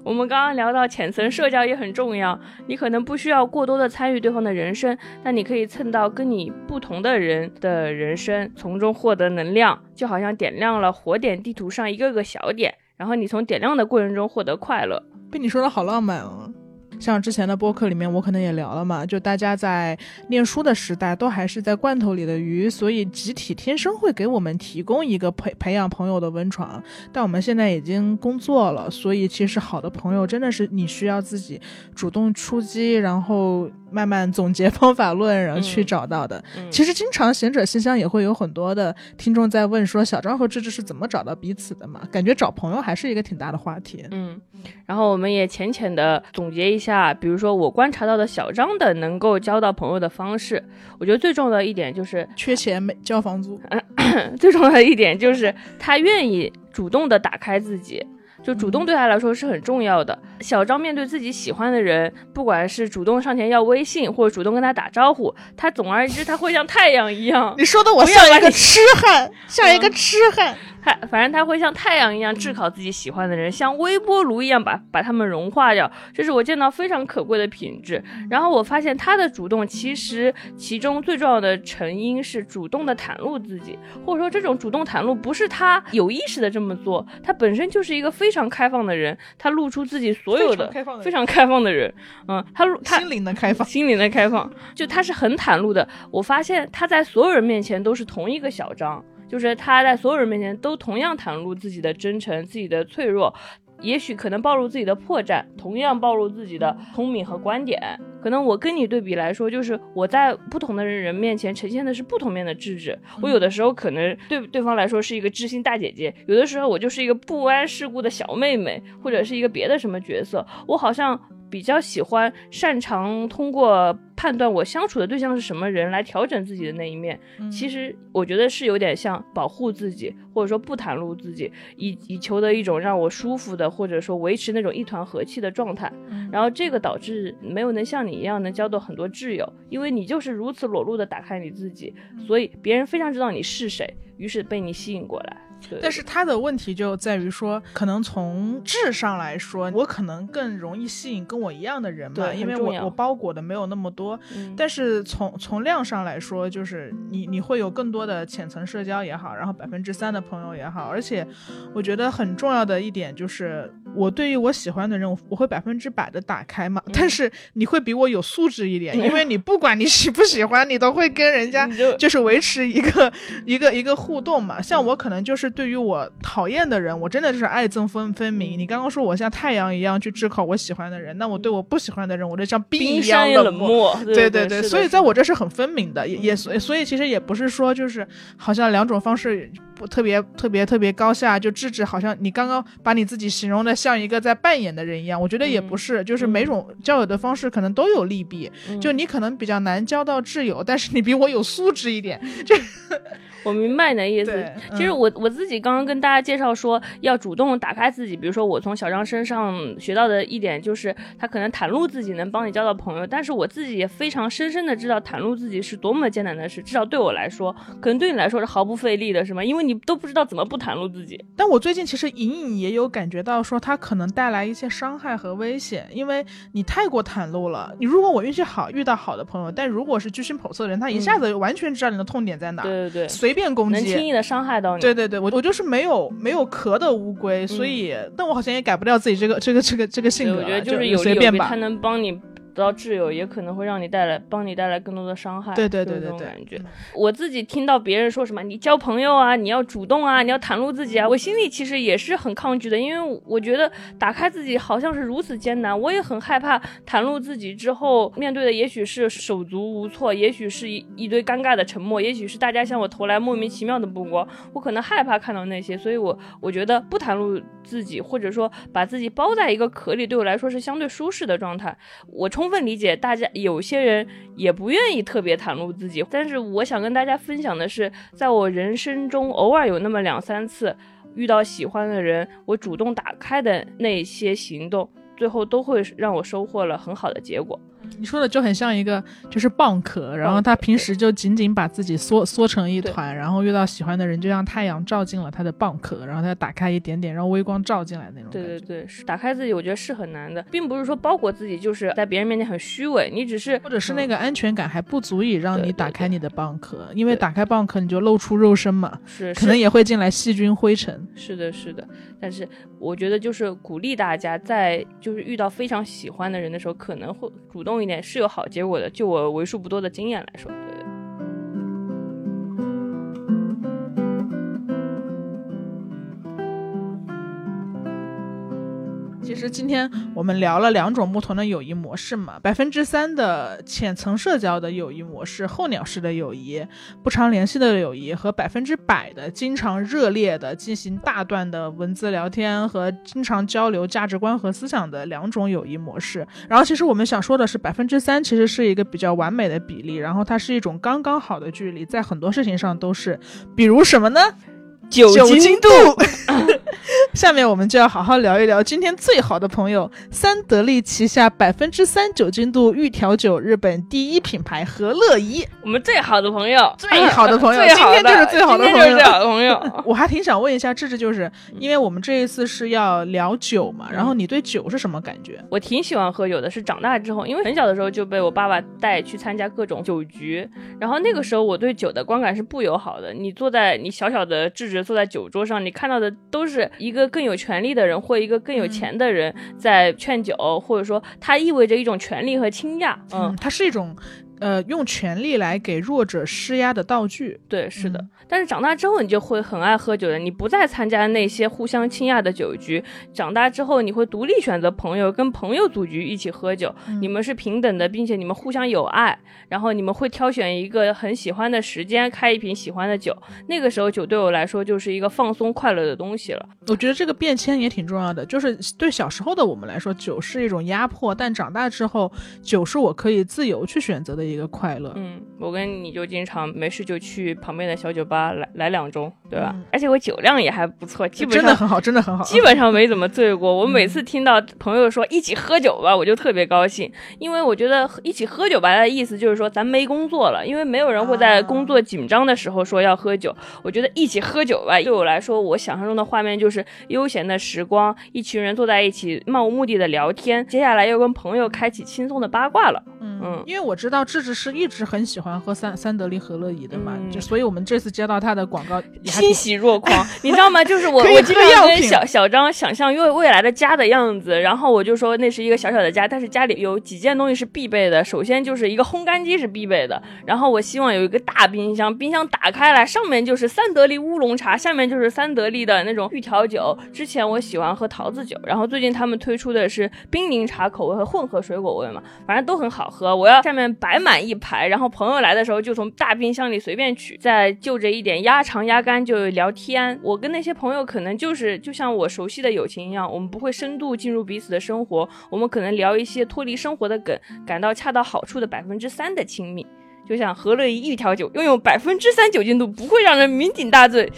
我们刚刚聊到浅层社交也很重要，你可能不需要过多的参与对方的人生，但你可以蹭到跟你不同的人的人生，从中获得能量，就好像点亮了火点地图上一个个小点，然后你从点亮的过程中获得快乐。被你说的好浪漫哦！像之前的播客里面，我可能也聊了嘛，就大家在念书的时代，都还是在罐头里的鱼，所以集体天生会给我们提供一个培培养朋友的温床。但我们现在已经工作了，所以其实好的朋友真的是你需要自己主动出击，然后慢慢总结方法论，然后去嗯找到的。嗯其实经常贤者信箱也会有很多的听众在问说，小张和芝芝是怎么找到彼此的嘛？感觉找朋友还是一个挺大的话题。嗯，然后我们也浅浅的总结一下，比如说我观察到的小张的能够交到朋友的方式，我觉得最重要的一点就是，缺钱没交房租，最重要的一点就是他愿意主动的打开自己。就主动对他来说是很重要的。小张面对自己喜欢的人，不管是主动上前要微信，或者主动跟他打招呼，他总而言之他会像太阳一样，你说的我像一个痴汉，像一个痴汉。他反正他会像太阳一样炙烤自己喜欢的人，像微波炉一样把把他们融化掉，这是我见到非常可贵的品质。然后我发现他的主动，其实其中最重要的成因是主动的袒露自己，或者说这种主动袒露不是他有意识的这么做，他本身就是一个非常开放的人，他露出自己所有的非常开放的人嗯，他露他心灵的开放，心灵的开放，就他是很袒露的。我发现他在所有人面前都是同一个小张，就是他在所有人面前都同样袒露自己的真诚、自己的脆弱，也许可能暴露自己的破绽，同样暴露自己的聪明和观点。可能我跟你对比来说，就是我在不同的人面前呈现的是不同面的智智。我有的时候可能对对方来说是一个知心大姐姐，有的时候我就是一个不谙世故的小妹妹，或者是一个别的什么角色。我好像比较喜欢擅长通过判断我相处的对象是什么人来调整自己的那一面。其实我觉得是有点像保护自己，或者说不袒露自己，以以求得一种让我舒服的，或者说维持那种一团和气的状态。然后这个导致没有能像你一样能交到很多挚友，因为你就是如此裸露的打开你自己，所以别人非常知道你是谁，于是被你吸引过来。对但是他的问题就在于说，可能从质上来说，我可能更容易吸引跟我一样的人嘛，因为我我包裹的没有那么多。嗯但是从从量上来说，就是你你会有更多的浅层社交也好，然后百分之三的朋友也好，而且我觉得很重要的一点就是，我对于我喜欢的人，我我会百分之百的打开嘛。但是你会比我有素质一点，因为你不管你喜不喜欢，你都会跟人家就是维持一个一个一个互动嘛。像我可能就是对于我讨厌的人，我真的就是爱憎分分明。你刚刚说我像太阳一样去炙烤我喜欢的人，那我对我不喜欢的人，我就像冰冰一样冷漠。漠，对对，对所以在我这是很分明的，也也所以所以其实也不是说就是好像两种方式不特别特别特别高下，就制止好像你刚刚把你自己形容的像一个在扮演的人一样，我觉得也不是，就是每种交友的方式可能都有利弊，嗯就你可能比较难交到挚友，但是你比我有素质一点，我明白你的意思。其实嗯我我自己刚刚跟大家介绍说，要主动打开自己。比如说，我从小张身上学到的一点就是，他可能袒露自己能帮你交到朋友，但是我自己也非常深深的知道袒露自己是多么艰难的事。至少对我来说，可能对你来说是毫不费力的，是吗？因为你都不知道怎么不袒露自己。但我最近其实隐隐也有感觉到，说他可能带来一些伤害和危险，因为你太过袒露了。你如果我运气好遇到好的朋友，但如果是居心叵测的人，他一下子完全知道你的痛点在哪，对对对，随便攻击。能轻易的伤害到你。对对对，我我就是没有没有壳的乌龟，所以，但我好像也改不掉自己这个这个这个这个性，格，我觉得就是有随便吧他。能帮你得到挚友，也可能会让你带来帮你带来更多的伤害。对对对对对种感觉。我自己听到别人说什么你交朋友啊，你要主动啊，你要袒露自己啊，我心里其实也是很抗拒的，因为我觉得打开自己好像是如此艰难，我也很害怕袒露自己之后面对的也许是手足无措，也许是一一堆尴尬的沉默，也许是大家向我投来莫名其妙的目光，我可能害怕看到那些，所以我我觉得不袒露自己，或者说把自己包在一个壳里，对我来说是相对舒适的状态。我充充分理解大家有些人也不愿意特别袒露自己，但是我想跟大家分享的是，在我人生中偶尔有那么两三次遇到喜欢的人，我主动打开的那些行动，最后都会让我收获了很好的结果。你说的就很像一个就是蚌壳，然后他平时就紧紧把自己缩缩成一团，然后遇到喜欢的人，就像太阳照进了他的蚌壳，然后他打开一点点，让微光照进来那种。对对对，是打开自己，我觉得是很难的，并不是说包裹自己就是在别人面前很虚伪，你只是或者是那个安全感还不足以让你打开你的蚌壳，因为打开蚌壳你就露出肉身嘛，是可能也会进来细菌灰尘。是的，是的，但是我觉得就是鼓励大家在就是遇到非常喜欢的人的时候，可能会主动一点，是有好结果的。就我为数不多的经验来说，实今天我们聊了两种不同的友谊模式嘛，百分之三的浅层社交的友谊模式，候鸟式的友谊，不常联系的友谊，和百分之百的经常热烈的进行大段的文字聊天和经常交流价值观和思想的两种友谊模式。然后其实我们想说的是，百分之三其实是一个比较完美的比例，然后它是一种刚刚好的距离，在很多事情上都是，比如什么呢？酒精度。下面我们就要好好聊一聊今天最好的朋友三得利旗下百分之三酒精度预调酒日本第一品牌和乐怡。我们最好的朋友，最好的朋友 最好的今天就是最好的朋友最好的朋友。我还挺想问一下智智，就是因为我们这一次是要聊酒嘛，然后你对酒是什么感觉？我挺喜欢喝酒的，是长大之后，因为很小的时候就被我爸爸带去参加各种酒局，然后那个时候我对酒的观感是不友好的。你坐在你小小的智智坐在酒桌上，你看到的都是一个更有权力的人或一个更有钱的人在劝酒，或者说它意味着一种权力和倾轧。嗯，它是一种。呃，用权力来给弱者施压的道具，对，是的。嗯但是长大之后，你就会很爱喝酒的，你不再参加那些互相倾轧的酒局。长大之后，你会独立选择朋友，跟朋友组局一起喝酒，嗯你们是平等的，并且你们互相有爱。然后你们会挑选一个很喜欢的时间，开一瓶喜欢的酒。那个时候，酒对我来说就是一个放松快乐的东西了。我觉得这个变迁也挺重要的，就是对小时候的我们来说，酒是一种压迫，但长大之后，酒是我可以自由去选择的一个快乐。嗯，我跟你就经常没事就去旁边的小酒吧来来两盅，对吧？嗯而且我酒量也还不错，基本上真的很好，真的很好。基本上没怎么醉过。我每次听到朋友说一起喝酒吧，我就特别高兴，因为我觉得一起喝酒吧的意思就是说咱没工作了，因为没有人会在工作紧张的时候说要喝酒。我觉得一起喝酒吧，对我来说，我想象中的画面就是悠闲的时光，一群人坐在一起漫无目的的聊天，接下来又跟朋友开启轻松的八卦了。嗯嗯因为我知道智智是一直很喜欢喝三三得利和乐怡的嘛，嗯就所以我们这次接到他的广告也欣喜若狂，你知道吗？就是我，我经常跟小小张想象未未来的家的样子，然后我就说那是一个小小的家，但是家里有几件东西是必备的。首先就是一个烘干机是必备的，然后我希望有一个大冰箱，冰箱打开来上面就是三得利乌龙茶，下面就是三得利的那种预调酒。之前我喜欢喝桃子酒，然后最近他们推出的是冰柠茶口味和混合水果味嘛，反正都很好喝。我要下面摆满一排，然后朋友来的时候就从大冰箱里随便取，再就着一点鸭肠鸭肝就聊天。我跟那些朋友可能就是就像我熟悉的友情一样，我们不会深度进入彼此的生活，我们可能聊一些脱离生活的梗，感到恰到好处的百分之三的亲密。就像何乐怡一调酒，拥有百分之三酒精度，不会让人酩酊大醉。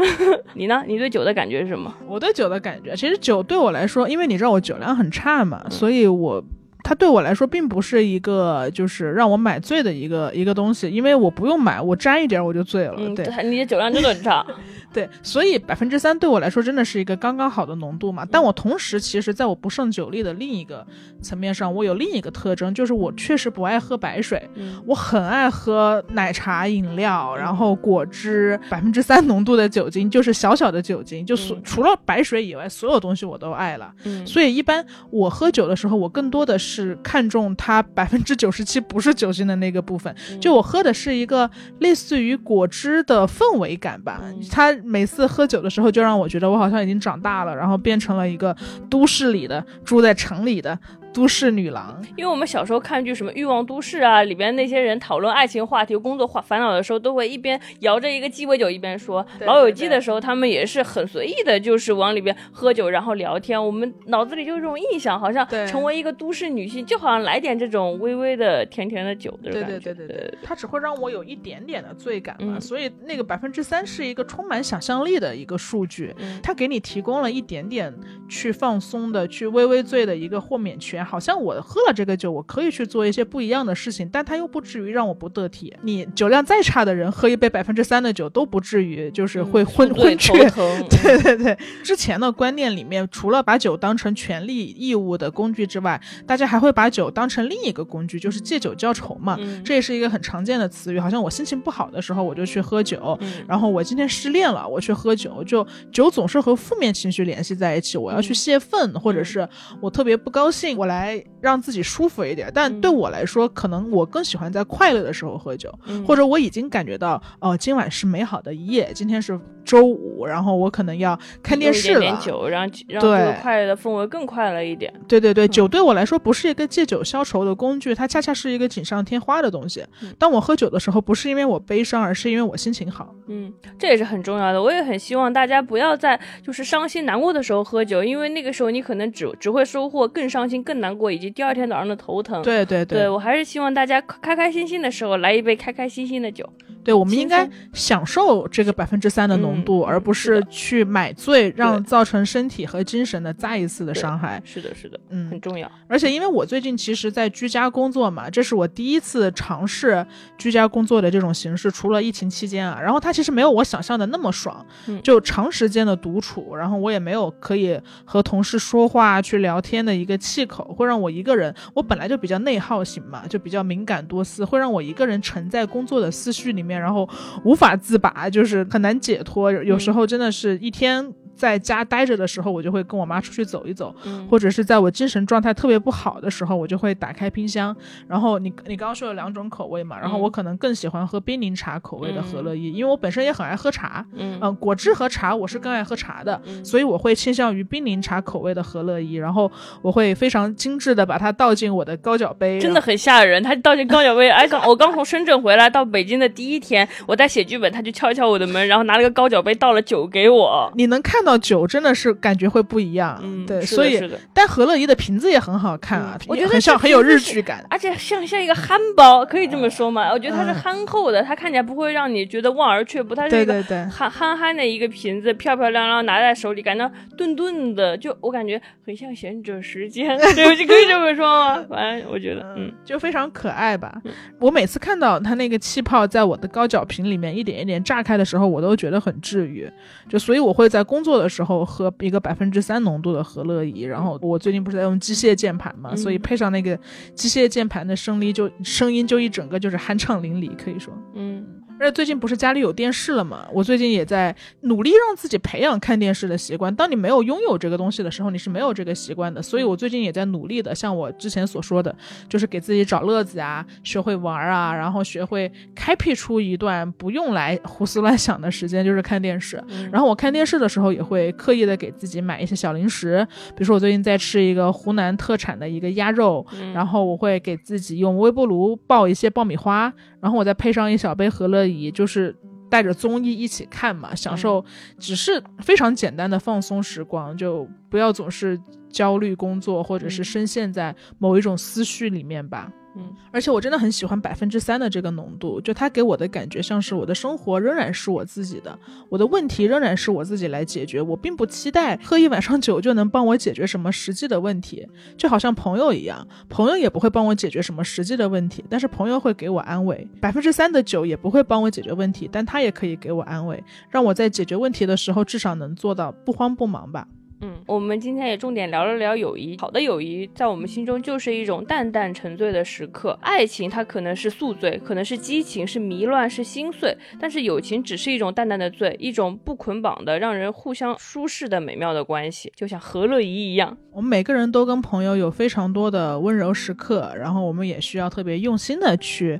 你呢？你对酒的感觉是什么？我对酒的感觉，其实酒对我来说，因为你知道我酒量很差嘛，所以我它对我来说并不是一个就是让我买醉的一个一个东西，因为我不用买，我沾一点我就醉了。嗯，对你的酒量真的很差。对，所以百分之三对我来说真的是一个刚刚好的浓度嘛。但我同时其实在我不胜酒力的另一个层面上，我有另一个特征，就是我确实不爱喝白水。嗯我很爱喝奶茶饮料，然后果汁，百分之三浓度的酒精，就是小小的酒精，就所、嗯除了白水以外，所有东西我都爱了。嗯所以一般我喝酒的时候，我更多的是是看重它百分之九十七不是酒精的那个部分。嗯就我喝的是一个类似于果汁的氛围感吧。嗯它每次喝酒的时候，就让我觉得我好像已经长大了，然后变成了一个都市里的住在城里的都市女郎。因为我们小时候看剧什么《欲望都市》啊，里边那些人讨论爱情话题、工作话烦恼的时候，都会一边摇着一个鸡尾酒一边说。对老友记的时候，他们也是很随意的，就是往里边喝酒，然后聊天。我们脑子里就是这种印象，好像成为一个都市女性，就好像来点这种微微的甜甜的酒的对感觉。对对对对，它只会让我有一点点的醉感嘛，嗯所以那个百分之三是一个充满想象力的一个数据，嗯它给你提供了一点点去放松的、去微微醉的一个豁免权，好像我喝了这个酒，我可以去做一些不一样的事情，但它又不至于让我不得体。你酒量再差的人，喝一杯百分之三的酒都不至于就是会昏、嗯昏厥。头疼。对 对对，之前的观念里面，除了把酒当成权利义务的工具之外，大家还会把酒当成另一个工具，就是借酒浇愁嘛。嗯这也是一个很常见的词语，好像我心情不好的时候我就去喝酒，嗯然后我今天失恋了，我去喝酒，就酒总是和负面情绪联系在一起，我要去嗯泄愤，或者是我特别不高兴，我来让自己舒服一点。但嗯对我来说，可能我更喜欢在快乐的时候喝酒，嗯或者我已经感觉到哦，今晚是美好的一夜，今天是周五，然后我可能要看电视了。点点酒，让让这个快乐的氛围更快乐一点。对对对，嗯酒对我来说不是一个借酒消愁的工具，它恰恰是一个锦上添花的东西嗯。当我喝酒的时候，不是因为我悲伤，而是因为我心情好。嗯，这也是很重要的。我也很希望大家不要在就是伤心难过的时候喝酒，因为那个时候你可能只只会收获更伤心、更难过，以及第二天早上的头疼。对对对我还是希望大家开开心心的时候来一杯开开心心的酒。对，我们应该享受这个百分之三的浓度，嗯而不是去买醉，让造成身体和精神的再一次的伤害。是的，是的，嗯很，重要。而且因为我最近其实，在居家工作嘛，这是我第一次尝试居家工作的这种形式，除了疫情期间啊，然后它其实没有我想象的那么爽，嗯就长时间的独处，然后我也没有可以和同事说话去聊天的一个气口，会让我一个人，我本来就比较内耗型嘛，就比较敏感多思，会让我一个人沉在工作的思绪里面，然后无法自拔，就是很难解脱，有时候真的是一天。在家待着的时候，我就会跟我妈出去走一走，嗯，或者是在我精神状态特别不好的时候，我就会打开冰箱。然后你你刚刚说有两种口味嘛，然后嗯我可能更喜欢喝冰柠茶口味的和乐意，因为我本身也很爱喝茶。嗯嗯，果汁和茶我是更爱喝茶的，嗯所以我会倾向于冰柠茶口味的和乐意，然后我会非常精致的把它倒进我的高脚杯。真的很吓人。他倒进高脚杯，哎，刚我刚从深圳回来，到北京的第一天，我在写剧本，他就敲一敲我的门，然后拿了个高脚杯倒了酒给我。你能看到酒真的是感觉会不一样，嗯，对，所以。但和乐怡的瓶子也很好看啊嗯，我觉得很像很有日剧感。而且像像一个憨包，可以这么说吗？我觉得它是嗯憨厚的，它看起来不会让你觉得望而却步，它是一个对对对，憨憨憨的一个瓶子，漂漂亮亮拿在手里，感到顿顿的，就我感觉很像贤者时间，对不起，可以这么说吗？反正我觉得，嗯，就非常可爱吧。我每次看到它那个气泡在我的高脚瓶里面一点一点炸开的时候，我都觉得很治愈。就所以我会在工作的时候喝一个百分之三浓度的和乐怡，然后我最近不是在用机械键盘嘛，嗯所以配上那个机械键盘的声音就声音就一整个就是酣畅淋漓，可以说。嗯而且最近不是家里有电视了嘛，我最近也在努力让自己培养看电视的习惯。当你没有拥有这个东西的时候，你是没有这个习惯的。所以我最近也在努力的，像我之前所说的，就是给自己找乐子啊，学会玩啊，然后学会开辟出一段不用来胡思乱想的时间，就是看电视。嗯然后我看电视的时候也会刻意的给自己买一些小零食，比如说我最近在吃一个湖南特产的一个鸭肉，嗯然后我会给自己用微波炉爆一些爆米花，然后我再配上一小杯和乐怡，就是带着综艺一起看嘛，享受只是非常简单的放松时光，就不要总是焦虑工作或者是嗯深陷在某一种思绪里面吧。嗯，嗯而且我真的很喜欢百分之三的这个浓度，就它给我的感觉像是我的生活仍然是我自己的，我的问题仍然是我自己来解决，我并不期待喝一晚上酒就能帮我解决什么实际的问题，就好像朋友一样，朋友也不会帮我解决什么实际的问题，但是朋友会给我安慰。百分之三的酒也不会帮我解决问题，但它也可以给我安慰，让我在解决问题的时候至少能做到不慌不忙吧。嗯，我们今天也重点聊了聊友谊。好的友谊在我们心中就是一种淡淡沉醉的时刻。爱情它可能是宿醉，可能是激情，是迷乱，是心碎。但是友情只是一种淡淡的醉，一种不捆绑的、让人互相舒适的美妙的关系，就像何乐怡一样。我们每个人都跟朋友有非常多的温柔时刻，然后我们也需要特别用心的去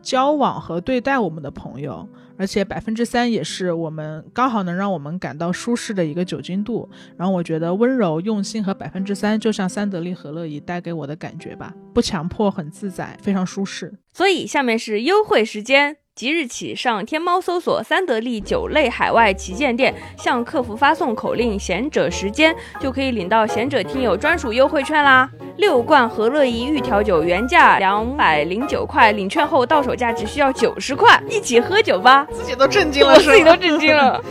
交往和对待我们的朋友。而且百分之三也是我们刚好能让我们感到舒适的一个酒精度。然后我觉得温柔、用心和百分之三，就像三得利和乐怡带给我的感觉吧，不强迫，很自在，非常舒适。所以下面是优惠时间。即日起，上天猫搜索“三得利酒类海外旗舰店”，向客服发送口令“贤者时间”，就可以领到贤者听友专属优惠券啦！六罐和乐怡玉调酒原价两百零九块，领券后到手价只需要九十块，一起喝酒吧！自己都震惊了，我自己都震惊了。